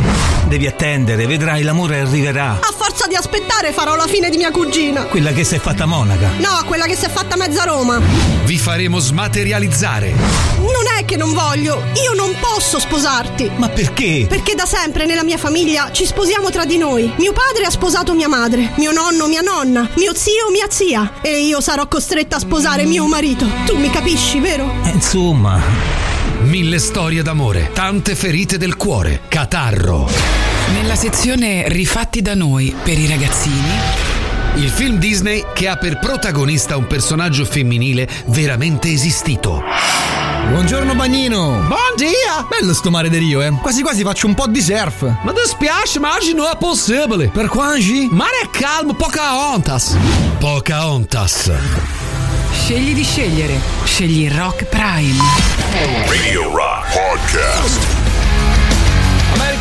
Devi attendere, vedrai, l'amore arriverà. A forza di aspettare farò la fine di mia cugina. Quella che si è fatta monaca. No, quella che si è fatta mezza Roma. Vi faremo smaterializzare. Non che non voglio, io non posso sposarti. Ma perché? Perché da sempre nella mia famiglia ci sposiamo tra di noi. Mio padre ha sposato mia madre, mio nonno mia nonna, mio zio mia zia. E io sarò costretta a sposare mio marito. Tu mi capisci, vero? Eh, insomma. Mille storie d'amore, tante ferite del cuore, catarro. Nella sezione Rifatti da noi per i ragazzini. Il film Disney che ha per protagonista un personaggio femminile veramente esistito. Buongiorno bagnino! Buon dia! Bello sto mare di Rio, eh! Quasi quasi faccio un po' di surf! Ma dispiace, ma oggi non è possibile! Per quangi? Mare è calmo, poca ontas! Poca ontas! Scegli di scegliere. Scegli Rock Prime. Radio Rock Podcast.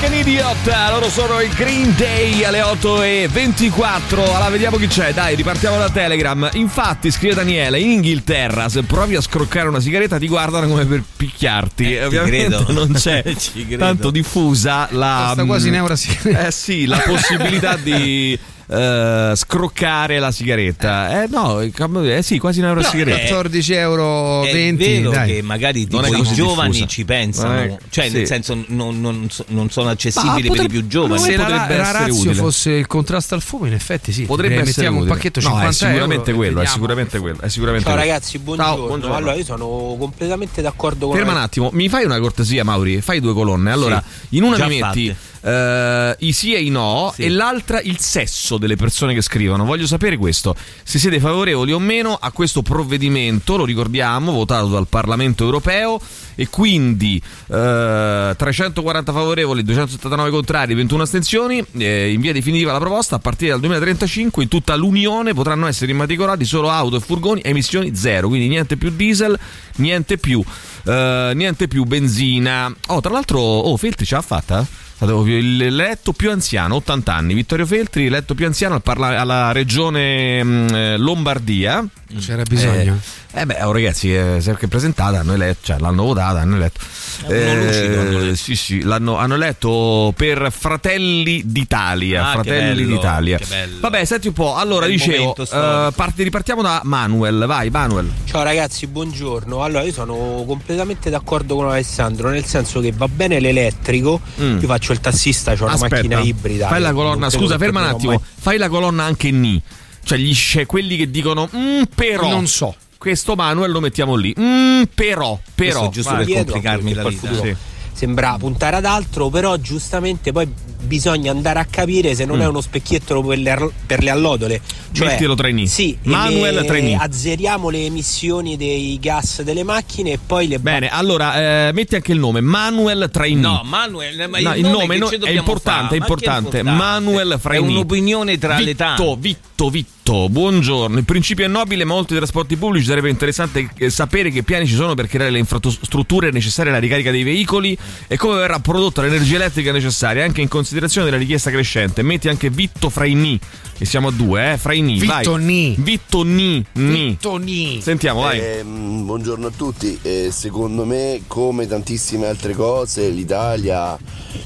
American Idiot, loro sono il Green Day alle 8 e 24. Allora vediamo chi c'è. Dai, ripartiamo da Telegram. Infatti, scrive Daniele, in Inghilterra, se provi a scroccare una sigaretta, ti guardano come per picchiarti. Eh, Ovviamente credo. non c'è Ci credo. tanto diffusa la. Costa quasi mm, un euro a sigaretta. Eh sì, la possibilità di. eh, scroccare la sigaretta eh no eh sì quasi un euro a No, sigaretta 14 euro È 20 vero dai. che magari tipo, è i giovani diffusa. ci pensano, è- cioè sì. nel senso non, non non sono accessibili Ma per i più giovani. Se la, potrebbe la utile. fosse il contrasto al fumo, in effetti sì. potrebbe essere mettiamo un utile. pacchetto no, 50 è sicuramente euro, quello è sicuramente quello è sicuramente Ciao quello. ragazzi, buongiorno. Ciao, buongiorno. Allora, io sono completamente d'accordo con Ferma un attimo, mi fai una cortesia, Mauri? Fai due colonne. Allora, in una già mi metti eh, i sì e i no, Sì. e l'altra il sesso delle persone che scrivono. Voglio sapere questo: se siete favorevoli o meno a questo provvedimento, lo ricordiamo, votato dal Parlamento europeo, e quindi eh, 340 favorevoli, 279 contrari, 21 astensioni. eh, in via definitiva la proposta, a partire dal 2035 in tutta l'Unione potranno essere immatricolati solo auto e furgoni a emissioni zero, quindi niente più diesel, niente più, eh, niente più benzina. Oh, tra l'altro, oh, Feltri ce l'ha fatta? Stato il eletto più anziano, 80 anni. Vittorio Feltri, eletto più anziano alla regione mh, eh, Lombardia. C'era bisogno. Eh, eh beh, oh, ragazzi, eh, si è anche presentata, hanno eletto, cioè, l'hanno votata, hanno eletto. Uno lucido, hanno eletto. Sì, sì, l'hanno, hanno eletto per Fratelli d'Italia. Ah, che Fratelli bello, d'Italia. che bello. Vabbè, senti un po'. Allora, Bel dicevo, eh, parti- ripartiamo da Manuel. Vai, Manuel. Ciao ragazzi, buongiorno. Allora, io sono completamente d'accordo con Alessandro, nel senso che va bene l'elettrico. Mm. Io faccio il tassista, ho una macchina ibrida. Fai la colonna, scusa, ferma un attimo. Fai la colonna anche ni. Cioè, gli c'è quelli che dicono "Mm, però. Non so. Questo Manuel lo mettiamo lì. Mm, però, però. Questo giusto Vai. per Dietro, complicarmi la vita. futuro Sembra puntare ad altro, però giustamente poi bisogna andare a capire se non Mm. è uno specchietto per le, per le allodole. Cioè, Mettilo tra i ni. Sì, Manuel le- tra i ni. azzeriamo le emissioni dei gas delle macchine e poi le Bene, allora eh, metti anche il nome Manuel Traini. No, Manuel, ma No, il, il nome che no- ci è importante, è importante. Manuel È Fraini. un'opinione tra le Vitto, tante. Vitto, Vitto, buongiorno. Il principio è nobile, ma oltre ai trasporti pubblici sarebbe interessante eh, sapere che piani ci sono per creare le infrastrutture necessarie alla ricarica dei veicoli e come verrà prodotta l'energia elettrica necessaria, anche in considerazione della richiesta crescente. Metti anche Vitto Fraini, che siamo a due, eh? Vai. Vitto Ni. Vitto Ni. Ni. Vitto Ni. Sentiamo, vai. Ehm, buongiorno a tutti, Eh, secondo me come tantissime altre cose l'Italia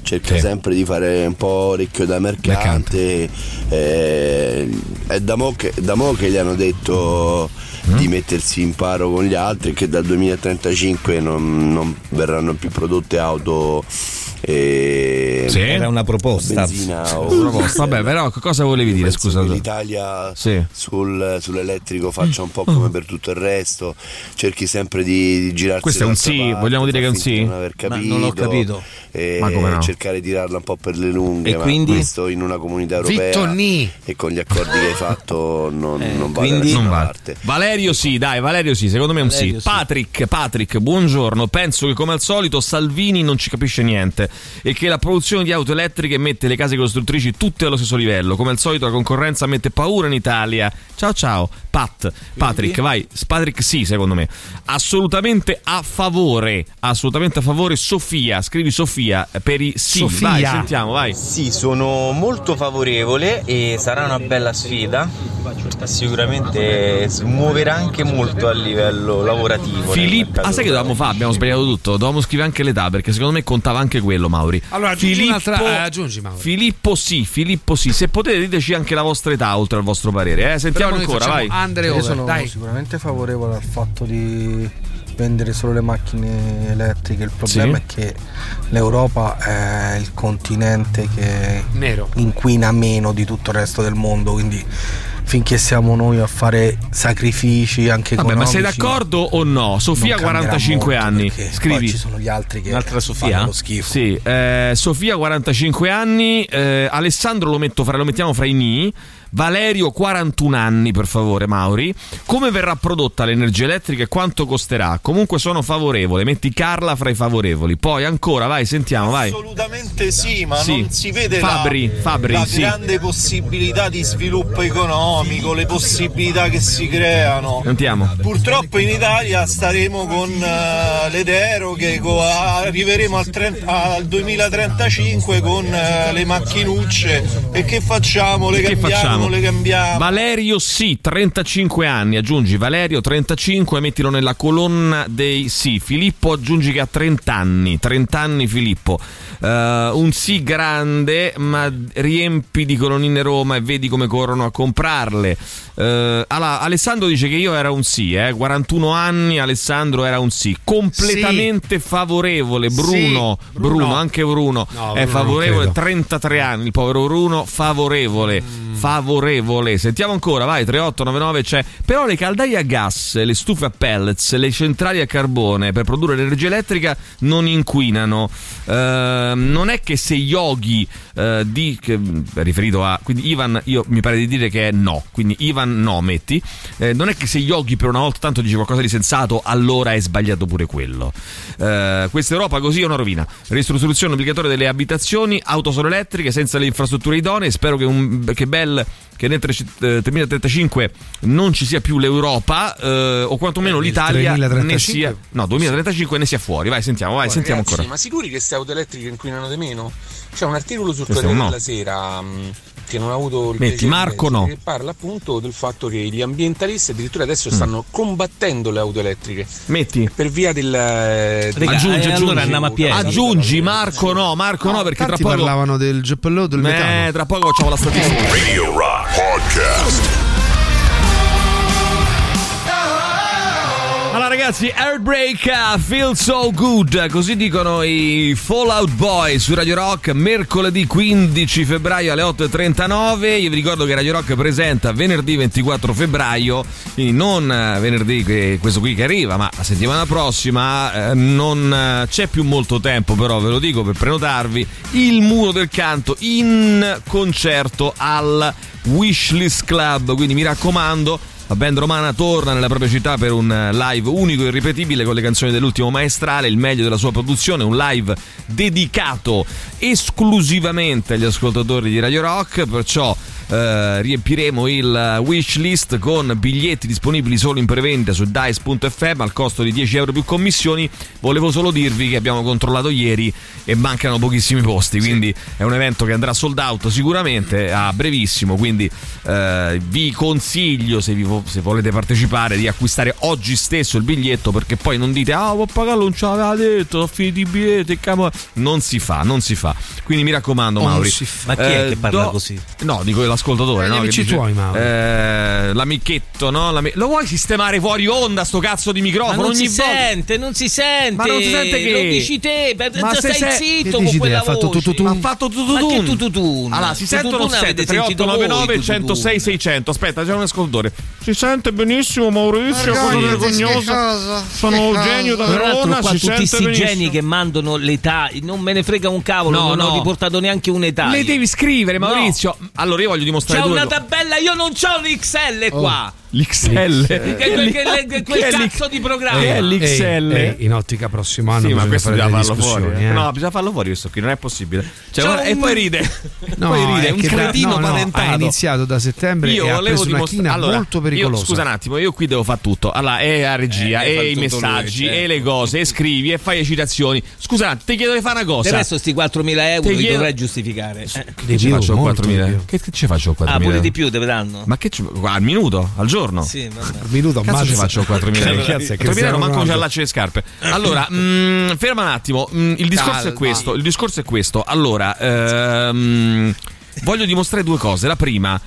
cerca Sì. sempre di fare un po' orecchio da mercante, Eh, è da mo, che, da mo che gli hanno detto Mm. di mettersi in paro con gli altri che dal 2035 non, non verranno più prodotte auto eh, Sì. Era una proposta. benzina o Una proposta. Vabbè, però cosa volevi dire? Scusa. l'Italia Sì. sul- sull'elettrico faccia un po' come per tutto il resto, cerchi sempre di, di girarsi Questo è un sì? parte, Vogliamo dire che è un sì? Non aver Ma capito, non l'ho capito. e Ma come no? cercare di tirarla un po' per le lunghe, E ma quindi? questo in una comunità europea Vitto Ni. e con gli accordi che hai fatto non, Eh, non va da quindi? nessuna Non vale. parte. Valerio sì, dai, Valerio sì, secondo me è un Valerio sì. sì. Patrick, Patrick, buongiorno. Penso che come al solito Salvini non ci capisce niente e che la produzione di auto elettriche mette le case costruttrici tutte allo stesso livello. Come al solito la concorrenza mette paura in Italia. Ciao ciao. Pat, Patrick, vai. Patrick sì, secondo me. Assolutamente a favore, assolutamente a favore Sofia. Scrivi Sofia per i sì. Sofia. Vai, sentiamo, vai. Sì, sono molto favorevole e sarà una bella sfida. Sicuramente muoverà anche molto a livello lavorativo. Filippo, ah sai che dovevamo fare? Abbiamo sbagliato tutto. Dovevamo scrivere anche l'età perché secondo me contava anche quello. Quello, Mauri. Allora, un'altra- eh, aggiungi, Mauri. Filippo sì, Filippo sì. Se potete diteci anche la vostra età oltre al vostro parere. Eh? Sentiamo ancora, vai. facciamo Andre Io over, sono dai. sicuramente favorevole al fatto di vendere solo le macchine elettriche. Il problema Sì. è che l'Europa è il continente che Nero. inquina meno di tutto il resto del mondo, quindi finché siamo noi a fare sacrifici anche Vabbè, ma sei d'accordo o no? Sofia, non cambierà 45 molto, anni. Scrivi. poi ci sono gli altri che Un'altra fanno lo schifo. Sì, eh, Sofia 45 anni, eh, Alessandro lo, metto fra- lo mettiamo fra i ni. Valerio 41 anni per favore Mauri come verrà prodotta l'energia elettrica e quanto costerà comunque sono favorevole metti Carla fra i favorevoli poi ancora vai sentiamo vai Assolutamente sì, ma Sì. non si vede Fabri, la, Fabri, la sì. grande possibilità di sviluppo economico, le possibilità che si creano. sentiamo Purtroppo in Italia staremo con eh, le deroghe, co- arriveremo al, tre- al 2035 con eh, le macchinucce e che facciamo? Le Che cambiamo, facciamo? Le cambiamo. Valerio sì, 35 anni, aggiungi Valerio 35 mettilo nella colonna dei sì. Filippo aggiungi che ha 30 anni, 30 anni Filippo. Eh, un sì grande, ma riempi di colonnine Roma e vedi come corrono a comprarle. Eh, allora, Alessandro dice che io era un sì, eh, 41 anni, Alessandro era un sì, completamente favorevole. Bruno, Sì, Bruno, Bruno. anche Bruno No, è Bruno favorevole, credo. 33 anni, il povero Bruno, favorevole. Mm. Favorevole. Sentiamo ancora, vai, 3899 c'è. Però le caldaie a gas, le stufe a pellets, le centrali a carbone per produrre l'energia elettrica non inquinano. Ehm, non è che se Yogi eh, di che, riferito a quindi Ivan io mi pare di dire che è no, quindi Ivan no, metti. Eh, non è che se Yogi per una volta tanto dice qualcosa di sensato, allora è sbagliato pure quello. Eh, questa Europa così è una rovina. Ristrutturazione obbligatoria delle abitazioni, auto solo elettriche senza le infrastrutture idonee. Spero che, un, che Bell che nel tre- eh, 2035 non ci sia più l'Europa eh, o quantomeno Nel l'Italia 2035? ne sia no 2035 ne sia fuori vai sentiamo vai sentiamo Ragazzi, ancora Ma sicuri che queste auto elettriche inquinano di meno? C'è un articolo sul Corriere no. della Sera mh, che non ho avuto il Metti, Marco no. che parla appunto del fatto che gli ambientalisti addirittura adesso Mm. stanno combattendo le auto elettriche. Metti. Per via del eh, Raga, aggiungi, aggiungi, aggiungi Marco no Marco no perché tra poco parlavano del geppello del metano. eh, tra poco facciamo la statistica Radio Rock Podcast. Allora ragazzi, Airbreak uh, Feel So Good, così dicono i Fallout Boy su Radio Rock, mercoledì 15 febbraio alle 8.39. Io vi ricordo che Radio Rock presenta venerdì 24 febbraio, quindi non eh, venerdì questo qui che arriva, ma la settimana prossima eh, non eh, c'è più molto tempo, però ve lo dico per prenotarvi, il Muro del Canto in concerto al Wishlist Club, quindi mi raccomando la band romana torna nella propria città per un eh, live unico e irripetibile con le canzoni dell'ultimo maestrale, il meglio della sua produzione, un live dedicato esclusivamente agli ascoltatori di Radio Rock, perciò eh, riempiremo il wish list con biglietti disponibili solo in prevendita su dice.fm al costo di 10 euro più commissioni. Volevo solo dirvi che abbiamo controllato ieri e mancano pochissimi posti, quindi è un evento che andrà sold out sicuramente a brevissimo, quindi eh, vi consiglio se, vi vo- se volete partecipare di acquistare oggi stesso il biglietto perché poi non dite ah può pagarlo non ce l'aveva detto sono finiti i biglietti camo-". non si fa non si fa quindi mi raccomando Oh, Mauri. Ma chi è Eh, che parla do- così? no dico l'ascoltatore Eh, no, amici dice- tuoi, Mauri. eh, l'amichetto no L'ami- lo vuoi sistemare fuori onda sto cazzo di Ma microfono non ogni si volta sente, non si sente. Ma non si sente che- Lo dici te, per- Ma stai se sei- zitto con quella Ha fatto voce. tututun? ha fatto tututun. Ma che tututun? Allora, si sente o non Tututun si sente? avete sentito voi, 3899 tututun. 106 600. Aspetta, c'è un ascoltatore. Si sente benissimo Maurizio, cosa vergognosa. Sono Eugenio da Tra l'altro Verona, si tutti sente sti benissimo. geni che mandano l'età, non me ne frega un cavolo, No, non no. ho riportato neanche un'età. Le devi scrivere, Maurizio. Allora io voglio dimostrare C'è una tabella, io non c'ho l'XL qua. L'XL. Che, che- che- quel cazzo di programma. Che è l'XL? Ehi, ehi, in ottica prossimo anno Sì, ma questo bisogna farlo fuori. eh. eh. No, bisogna farlo fuori questo qui, non è possibile. Cioè, guarda, e un- poi ride. No, poi ride, è un che da- cretino no, no, patentato. ha iniziato da settembre Io e ha preso una china allora, molto io- pericolosa. scusa un attimo, io qui devo fare tutto. Allora, e a regia, Eh, e i tutto lui, messaggi, certo. e le cose, e scrivi, e fai le citazioni. Scusa, un ti chiedo di fare una cosa. Del resto sti 4.000 euro li chiedo- dovrai giustificare. Eh. Che ci più, faccio con molto 4.000? di più. Che, che ci faccio con 4.000? Ah, pure di più te danno. Ma che ci, al minuto? Al giorno? Giorno. Sì, vabbè. Minuto Cazzo ci faccio 4.000 Che euro? cazzo è 4.000 Cristiano euro manco un giallaccio di scarpe. Allora, mm, ferma un attimo. mm, il discorso è Calma. questo. Il discorso è questo. Allora, ehm, voglio dimostrare due cose. La prima.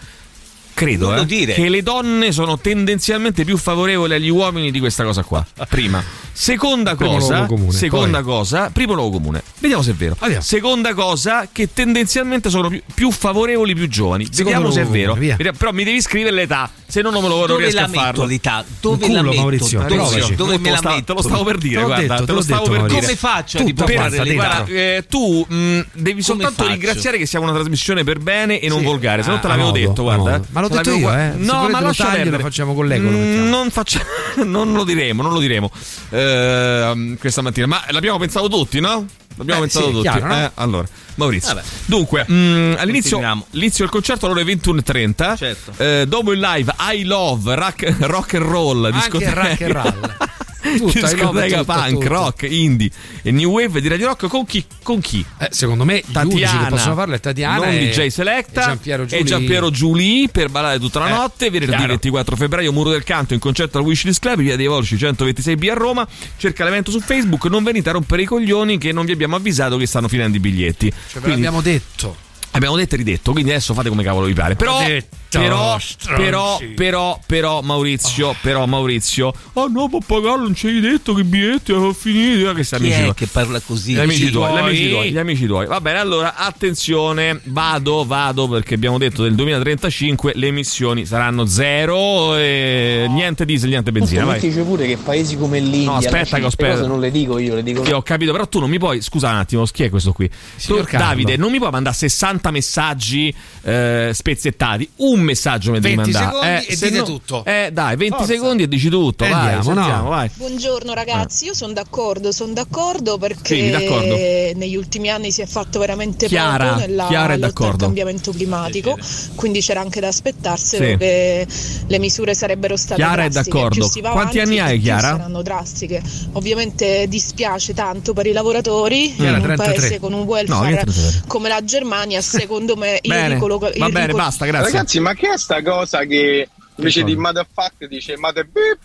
Credo eh, dire. che le donne sono tendenzialmente più favorevoli agli uomini di questa cosa qua. Prima. Seconda Primo cosa, comune. seconda Poi. cosa, primo luogo comune. Vediamo se è vero. Seconda cosa, che tendenzialmente sono più, più favorevoli i più giovani. Secondo Vediamo se è vero. Vediamo- Però mi devi scrivere l'età, se no non me lo non Dove riesco la a metto farlo. l'età? Dove Un la culo, metto? Maurizio, Maurizio, dove me la stavo, metto? te lo stavo per dire, Te guarda, detto, te te lo stavo detto, per dire. Come faccio a Tu dimostrare pensa, l'età? Guarda, eh, tu mh, devi soltanto ringraziare che siamo una trasmissione per bene e non volgare, se no te Ah, l'avevo a detto, a guarda. Ma l'ho detto io, eh. No, ma lo taglio, lo facciamo con Mm, mettiamo. Non, faccia- non lo diremo, non lo diremo ehm, questa mattina, ma l'abbiamo pensato tutti, no? L'abbiamo Eh, pensato sì, tutti. chiaro, no? Eh, allora, Maurizio. Vabbè. Dunque, mh, all'inizio Continuiamo. l'inizio del concerto alle ore 21.30. Certo. Eh, dopo il live I Love Rock, rock and Roll, Anche discoteca- rock and roll. Love discoteca tutto, punk, tutto. rock, indie e new wave di Radio Rock con chi? Con chi? Eh, secondo me unici che possono farlo è Tatiana non e, DJ Selecta e Giampiero e Giuli. Giampiero Giuli per ballare tutta la Eh, notte venerdì chiaro. 24 febbraio Muro del Canto in concerto al Wishlist Club via dei Volsci 126B a Roma cerca l'evento su Facebook non venite a rompere i coglioni che non vi abbiamo avvisato che stanno finendo i biglietti Cioè, ve Quindi- l'abbiamo detto. Abbiamo detto e ridetto, quindi adesso fate come cavolo vi pare. Però, Detto, però, però, però, però, Maurizio, però, Maurizio, oh no, pappagallo, non ci hai detto che i biglietti sono finiti. Che sei Chi amici è tuoi. che parla così? Gli amici, tuoi, gli amici tuoi? gli amici tuoi. Va bene, allora attenzione, vado, vado perché abbiamo detto del 2035 le emissioni saranno zero e niente diesel, niente benzina. Vai. dice pure che paesi come l'India No, aspetta che ho queste cose non le dico io, le dico Sì, ho capito, però tu non mi puoi. Scusa un attimo, chi è questo qui? Tu. Davide, non mi puoi mandare 60 messaggi eh, spezzettati. Un messaggio mi devi 20 mandare. secondi Eh, e dite no- tutto. Eh, dai, 20 Forza. secondi e dici tutto. E vai, andiamo, sentiamo, no? vai. Buongiorno ragazzi, io sono d'accordo, sono d'accordo perché Sì, d'accordo. negli ultimi anni si è fatto veramente Chiara, poco nella Chiara è d'accordo. cambiamento climatico, quindi c'era anche da aspettarselo Sì. che le misure sarebbero state Chiara è drastiche. d'accordo. Più si va Quanti avanti, anni hai, più Chiara? saranno drastiche. Ovviamente dispiace tanto per i lavoratori Chiara, in un 33. paese con un No, welfare 33. come la Germania, secondo me il Bene, ricolo- il va bene, ricolo- basta, grazie. Ragazzi, ma che è sta cosa che invece di motherfucker dice mother beep?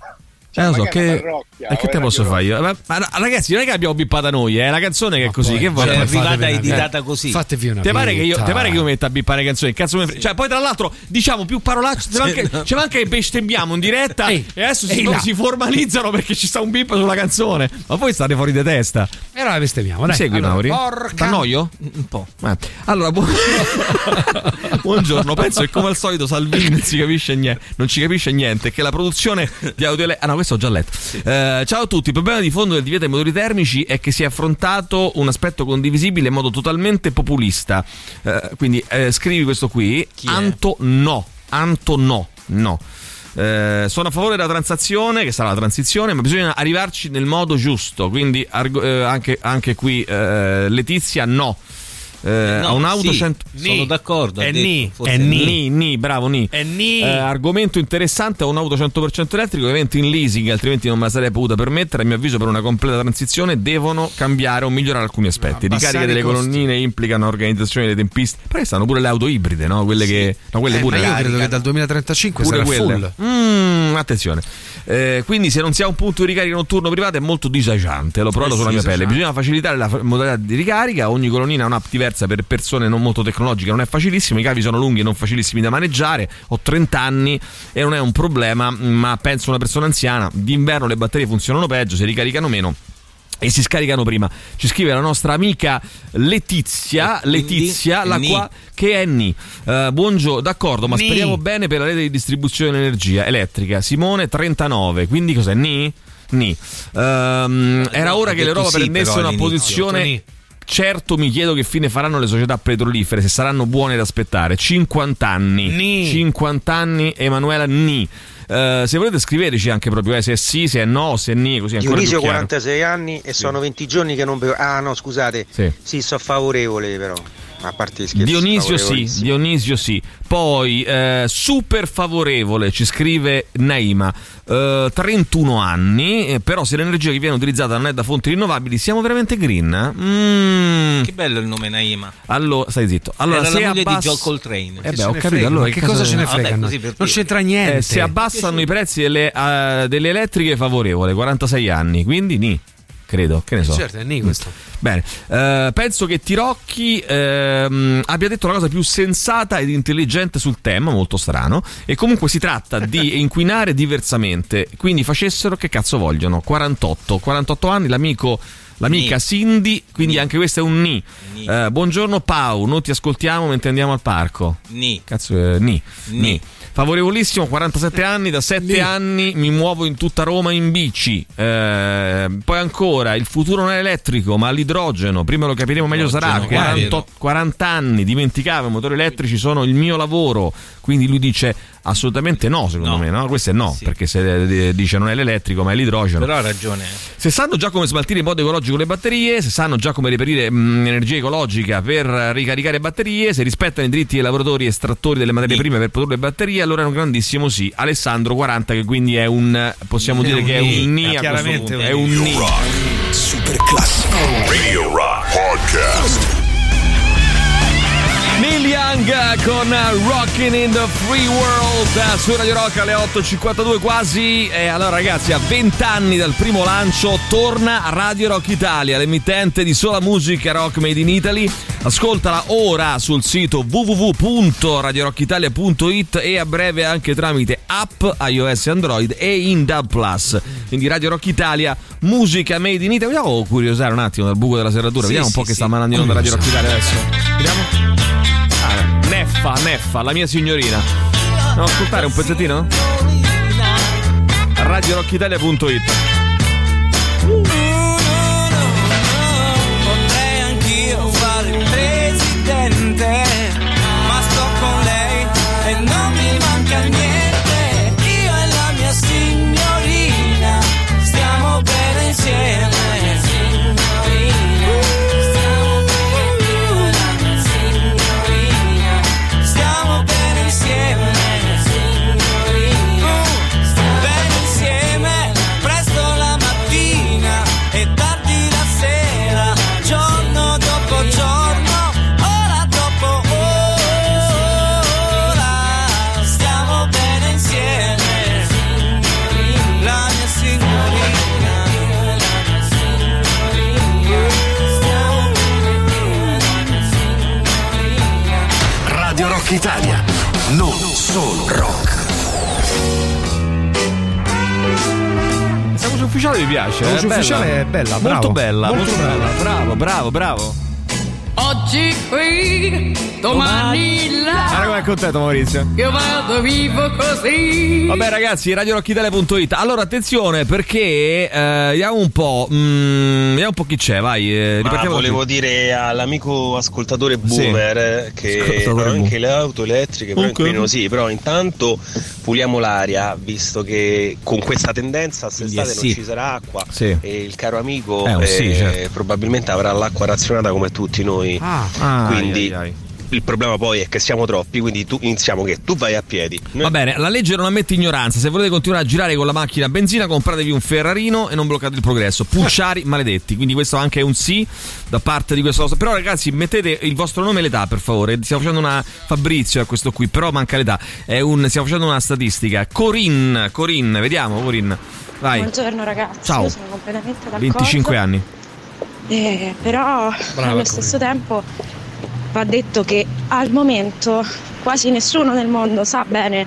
Eh, lo so, che, e che te posso fare io? Ma, ma ragazzi, non è che abbiamo bippata noi, è la canzone che è così. Che vuoi? Cioè, è arrivata editata vita. così. Fatevi una Te pare, che io, te pare che io metta a bippare canzoni? Cazzo me frega. Cioè, poi tra l'altro diciamo più parolacce. C'è anche, c'è anche che bestemmiamo in diretta Ehi, e adesso si, là. si formalizzano perché ci sta un bip sulla canzone. Ma voi state fuori di testa. E allora bestemmiamo, Mi dai. segui, Allora, Mauri? porca- T'annoio? Un po'. Eh. Allora, bu- buongiorno. Penso che come al solito Salvini non si capisce niente. Non ci capisce niente. Che la produzione di audio. Ah, no, questo ho già letto. Eh, ciao a tutti. Il problema di fondo del divieto ai motori termici è che si è affrontato un aspetto condivisibile in modo totalmente populista. Eh, quindi eh, scrivi questo qui. Anto no. Anto no. No. Eh, sono a favore della transazione, che sarà la transizione, ma bisogna arrivarci nel modo giusto. Quindi argo- eh, anche, anche qui eh, Letizia no. Eh, no, a un'auto sì, 100 sono d'accordo, È ni, è ni. ni, ni, bravo ni. Ni. Eh, argomento interessante, ho un'auto 100% elettrico, ovviamente in leasing, altrimenti non me la sarei potuta permettere. A mio avviso per una completa transizione devono cambiare o migliorare alcuni aspetti. Abbassare Ricariche delle costi. colonnine implicano organizzazione delle tempistiche. Perché stanno pure le auto ibride, no? Quelle che no, quelle Eh, pure io credo che dal 2035 Pure sarà quelle. full. Mm, attenzione. Eh, quindi se non si ha un punto di ricarica notturno privato è molto disagiante, l'ho provato Eh sulla sì, mia pelle. Bisogna facilitare la modalità di ricarica, ogni colonnina ha un'app diversa per persone non molto tecnologiche, non è facilissimo, i cavi sono lunghi e non facilissimi da maneggiare, ho 30 anni e non è un problema, ma penso una persona anziana, d'inverno le batterie funzionano peggio, si ricaricano meno. E si scaricano prima. Ci scrive la nostra amica Letizia, E quindi Letizia, la qua, che è Ni. Eh, buongiorno, d'accordo, ma Ni. speriamo bene per la rete di distribuzione dell'energia elettrica. Simone 39, quindi cos'è? Ni? Ni. Ehm, era ora che l'Europa sì, prendesse una posizione. Certo, mi chiedo che fine faranno le società petrolifere, se saranno buone da aspettare. 50 anni. Ni. 50 anni, Emanuela Ni. Eh, se volete scriveteci anche proprio eh, se è sì, se è no, se è ni, così ancora Dionisio più chiaro. 46 anni e sono 20 giorni che non bevo. Ah no, scusate. Sì. Sì, sono favorevole però. A parte scherzi. Dionisio sì. Dionisio sì. Poi eh, super favorevole, ci scrive Naima. eh, 31 anni, eh, però se l'energia che viene utilizzata non è da fonti rinnovabili, siamo veramente green? eh? Mm. Che bello il nome Naima. Allora, stai zitto. Allora, Era se la moglie abbass- di Joe Coltrane. Eh beh, ho capito. Allora, che cosa ce ne frega? Vabbè, per Non dire. c'entra niente. Eh, se abbassano i prezzi delle, eh, delle elettriche favorevole, 46 anni, quindi ni. Credo, che ne so. Certo, è ni questo. Bene, eh, penso che Tirocchi ehm, abbia detto la cosa più sensata ed intelligente sul tema, molto strano. E comunque si tratta di inquinare diversamente. Quindi facessero che cazzo vogliono. 48, 48 anni, l'amico. L'amica Ni. Cindy, quindi anche questo è un ni. Eh, buongiorno Pau, noi ti ascoltiamo mentre andiamo al parco. Ni. Cazzo, eh, ni. Ni. Ni. Favorevolissimo, 47 anni, da 7 anni mi muovo in tutta Roma in bici. Eh, poi ancora, il futuro non è elettrico, ma l'idrogeno, prima lo capiremo meglio sarà. Idrogeno, 40, 40 anni, dimenticavo, i motori elettrici sono il mio lavoro. Quindi lui dice assolutamente no, secondo No. me, no? Questo è no, Sì. perché se eh, dice non è l'elettrico, ma è l'idrogeno. Però ha ragione. Se sanno già come smaltire in modo ecologico le batterie, se sanno già come reperire mh, energia ecologica per eh, ricaricare batterie, se rispettano i diritti dei lavoratori estrattori delle materie prime per produrre batterie, allora è un grandissimo sì. Alessandro 40 che quindi è un possiamo È dire un che è un ni è a questo chiaramente è un ni. Rock. Super classico. Radio Rock Podcast. Young con Rockin' in the Free World su Radio Rock alle 8.52 quasi. E allora ragazzi, a 20 anni dal primo lancio torna Radio Rock Italia, l'emittente di sola musica rock made in Italy. Ascoltala ora sul sito www.radiorockitalia.it e a breve anche tramite app iOS Android e in DAB+. Plus. Quindi Radio Rock Italia, musica made in Italy. Vogliamo curiosare un attimo dal buco della serratura, Sì, vediamo un sì, po' che sì. sta mandando in onda Radio Rock Italia adesso. Vediamo. Neffa, Neffa, la mia signorina. Andiamo ascoltare un pezzettino? RadioRockItalia.it ufficiale mi piace. La voce è bella. ufficiale è bella, Molto bravo. bella, molto, Molto bella. bella. Bravo, bravo, bravo. Oggi qui, domani là. Guarda com'è contento Maurizio. Io vado vivo così. Vabbè ragazzi, radiorockitalia.it. Allora attenzione perché eh, vediamo un po'. mm, vediamo un po' chi c'è, vai. eh, volevo qui. dire all'amico ascoltatore boomer eh, che Ascoltatore anche boomer. le auto elettriche però Ok. inquinano sì, però intanto puliamo l'aria, visto che con questa tendenza quest'estate Quindi è non sì. ci sarà acqua Sì. e il caro amico un sì, eh, certo. probabilmente avrà l'acqua razionata come tutti noi. Ah, quindi ai, ai, ai. il problema poi è che siamo troppi, quindi tu, iniziamo che tu vai a piedi. Noi- Va bene, la legge non ammette ignoranza. Se volete continuare a girare con la macchina a benzina, compratevi un Ferrarino e non bloccate il progresso. Pucciari maledetti. Quindi questo anche è un sì da parte di questo nostro. Però, ragazzi, mettete il vostro nome e l'età, per favore. Stiamo facendo una Fabrizio a questo qui, però manca l'età. È un... Stiamo facendo una statistica. Corinne, Corinne, vediamo, Corinne. Vai. Buongiorno ragazzi, Ciao. io sono completamente d'accordo. 25 anni. Eh, però Brava, allo stesso tempo va detto che al momento quasi nessuno nel mondo sa bene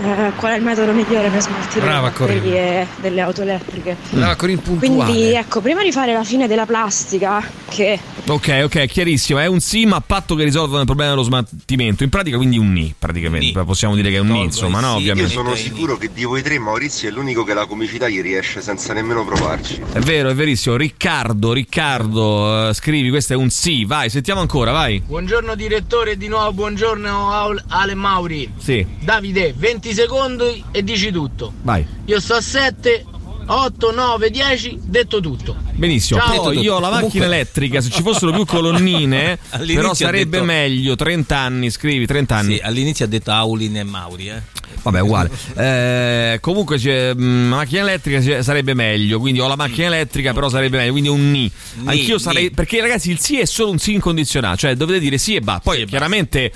eh, qual è il metodo migliore per smaltire Brava, le batterie delle auto elettriche. Brava, Corinne, puntuale. Quindi ecco, prima di fare la fine della plastica, che Ok, ok, chiarissimo. È un sì, ma a patto che risolvano il problema dello smaltimento. In pratica, quindi un ni, praticamente. Possiamo dire che è un ni, insomma, no? Io Ovviamente. sono sicuro che di voi tre Maurizio è l'unico che la comicità gli riesce senza nemmeno provarci. È vero, è verissimo. Riccardo, Riccardo, eh, scrivi, questo è un sì. Vai, sentiamo ancora, vai. Buongiorno direttore, di nuovo buongiorno Ale Mauri. Sì, Davide, 20 secondi e dici tutto. vai. Io sto a 7, 8, 9, 10, detto tutto. Benissimo, Ciao. Poi io ho la macchina Comunque- elettrica, se ci fossero più colonnine, però sarebbe detto- meglio 30 anni, scrivi 30 anni. Sì, all'inizio ha detto Aulin e Mauri, eh. Vabbè, uguale. Eh, comunque c'è, mm, la macchina elettrica c'è- sarebbe meglio. Quindi ho la macchina elettrica, però sarebbe meglio. Quindi un ni. Anch'io ni. sarei. Perché, ragazzi, il sì è solo un sì incondizionato. Cioè, dovete dire sì e va. Poi, chiaramente.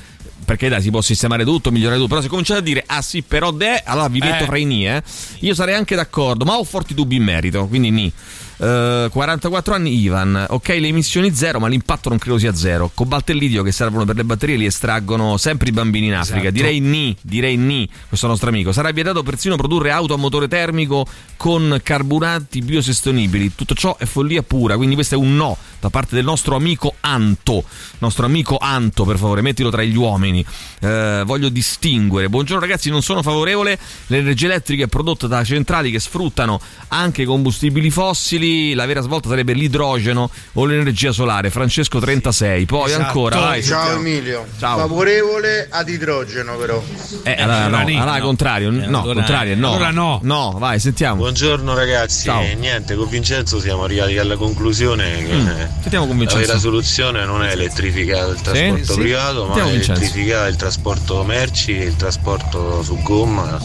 Perché dai, si può sistemare tutto, migliorare tutto. Però se cominciate a dire ah sì, però de, allora vi metto Eh. fra i ni, eh. Io sarei anche d'accordo, ma ho forti dubbi in merito, quindi ni. Eh, 44 anni Ivan, ok le emissioni zero ma l'impatto non credo sia zero. Cobalto e lidio che servono per le batterie li estraggono sempre i bambini in Africa. Esatto. direi ni, direi ni questo nostro amico. Sarà vietato persino produrre auto a motore termico con carburanti biosostenibili tutto ciò è follia pura quindi questo è un no da parte del nostro amico Anto. Nostro amico Anto per favore mettilo tra gli uomini. Eh, voglio distinguere. Buongiorno ragazzi non sono favorevole. L'energia elettrica è prodotta da centrali che sfruttano anche combustibili fossili la vera svolta sarebbe l'idrogeno o l'energia solare Francesco 36 poi Esatto. ancora vai, Ciao sentiamo. Emilio, Ciao. favorevole ad idrogeno però. Eh, allora, no, allora no. contrario, no, allora- contrario, no. allora no. No, vai, sentiamo. Buongiorno ragazzi, Ciao. Eh, niente, con Vincenzo siamo arrivati alla conclusione che Mm. eh, Sentiamo con la Vincenzo. vera soluzione non è elettrificare il trasporto Sì? privato, ma Sentiamo Vincenzo. elettrificare il trasporto merci il trasporto su gomma.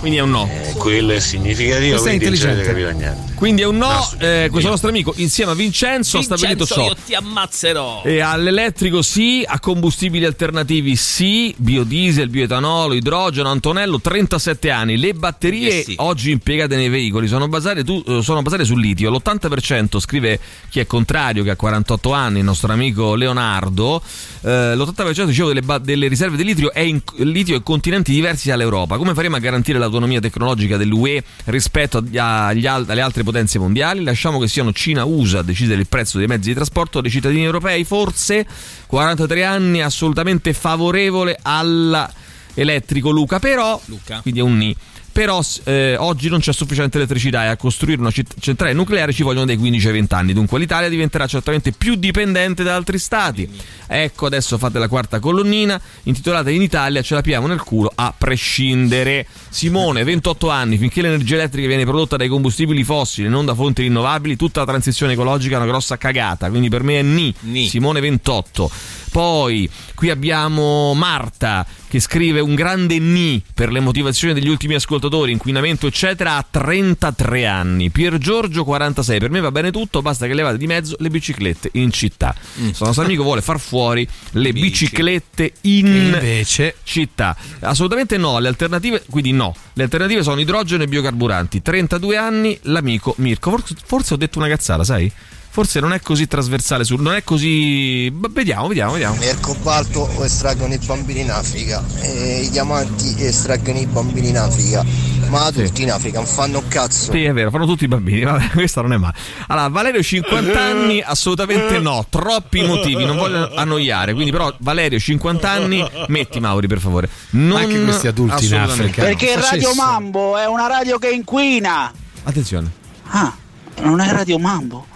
Quindi è un no. Eh, quello è significativo, Questo è quindi non ci avete intelligente. capito niente. Quindi è un no, eh, questo nostro amico insieme a Vincenzo, ha stabilito ciò. io ti ammazzerò. E all'elettrico sì, a combustibili alternativi sì, biodiesel, bioetanolo, idrogeno, Antonello, 37 anni. Le batterie Eh sì. oggi impiegate nei veicoli sono basate, tu- eh, sono basate sul litio. L'80% scrive chi è contrario, che ha 48 anni, il nostro amico Leonardo. eh, l'80% dicevo delle, delle riserve di litio è in, litio in continenti diversi dall'Europa. Come faremo a garantire l'autonomia tecnologica dell'UE rispetto agli, agli al- alle altre potenze mondiali? Lasciamo che siano Cina USA a decidere il prezzo dei mezzi di trasporto dei cittadini europei? Forse 43 anni assolutamente favorevole all'elettrico Luca, però Luca. quindi è un ni. Però eh, oggi non c'è sufficiente elettricità e a costruire una citt- centrale nucleare ci vogliono dei 15-20 anni. Dunque l'Italia diventerà certamente più dipendente da altri stati. Ecco, adesso fate la quarta colonnina intitolata In Italia ce la piamo nel culo a prescindere. Simone, 28 anni, finché l'energia elettrica viene prodotta dai combustibili fossili e non da fonti rinnovabili, tutta la transizione ecologica è una grossa cagata. Quindi per me è ni. Simone 28. Poi qui abbiamo Marta che scrive un grande ni per le motivazioni degli ultimi ascoltatori, inquinamento eccetera, a 33 anni. Pier Giorgio 46, per me va bene tutto, basta che levate di mezzo le biciclette in città. Il nostro amico vuole far fuori le biciclette in invece città. Assolutamente no, le alternative, quindi no. Le alternative sono idrogeno e biocarburanti. 32 anni, l'amico Mirko. Forse, forse ho detto una cazzata, sai? Forse non è così trasversale, sul- non è così. Vediamo, vediamo, vediamo. Nel cobalto estraggono i bambini in Africa e i diamanti estraggono i bambini in Africa. Ma tutti in Africa non fanno un cazzo. Sì, è vero, fanno tutti i bambini, vabbè, questa non è male. Allora, Valerio 50 anni, assolutamente no, troppi motivi, non voglio annoiare, quindi però Valerio 50 anni, metti Mauri per favore. Non Anche questi adulti in Africa. no. Perché Radio Mambo è una radio che inquina. Attenzione. Ah, non è Radio Mambo.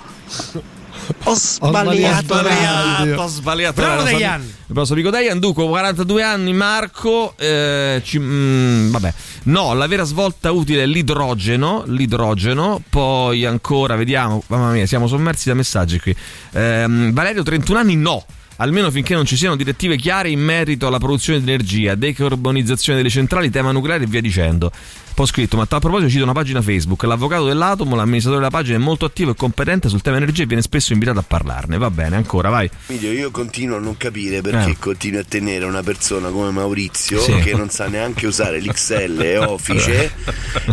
Ho sbagliato. sbagliato, ho sbagliato. Bravo Dayan. prossimo amico Dayan, Duco, 42 anni, Marco, eh, ci- mm, vabbè, no, la vera svolta utile è l'idrogeno, l'idrogeno, poi ancora, vediamo, mamma mia, siamo sommersi da messaggi qui. Ehm, Valerio, 31 anni, no. Almeno finché non ci siano direttive chiare in merito alla produzione di energia, decarbonizzazione delle centrali, tema nucleare e via dicendo. Poi ho scritto, ma a tal proposito cito una pagina Facebook. L'avvocato dell'atomo, l'amministratore della pagina, è molto attivo e competente sul tema energia e viene spesso invitato a parlarne. Va bene, ancora, vai. Emilio, io continuo a non capire perché Eh. continui a tenere una persona come Maurizio Sì. che non sa neanche usare l'XL e Office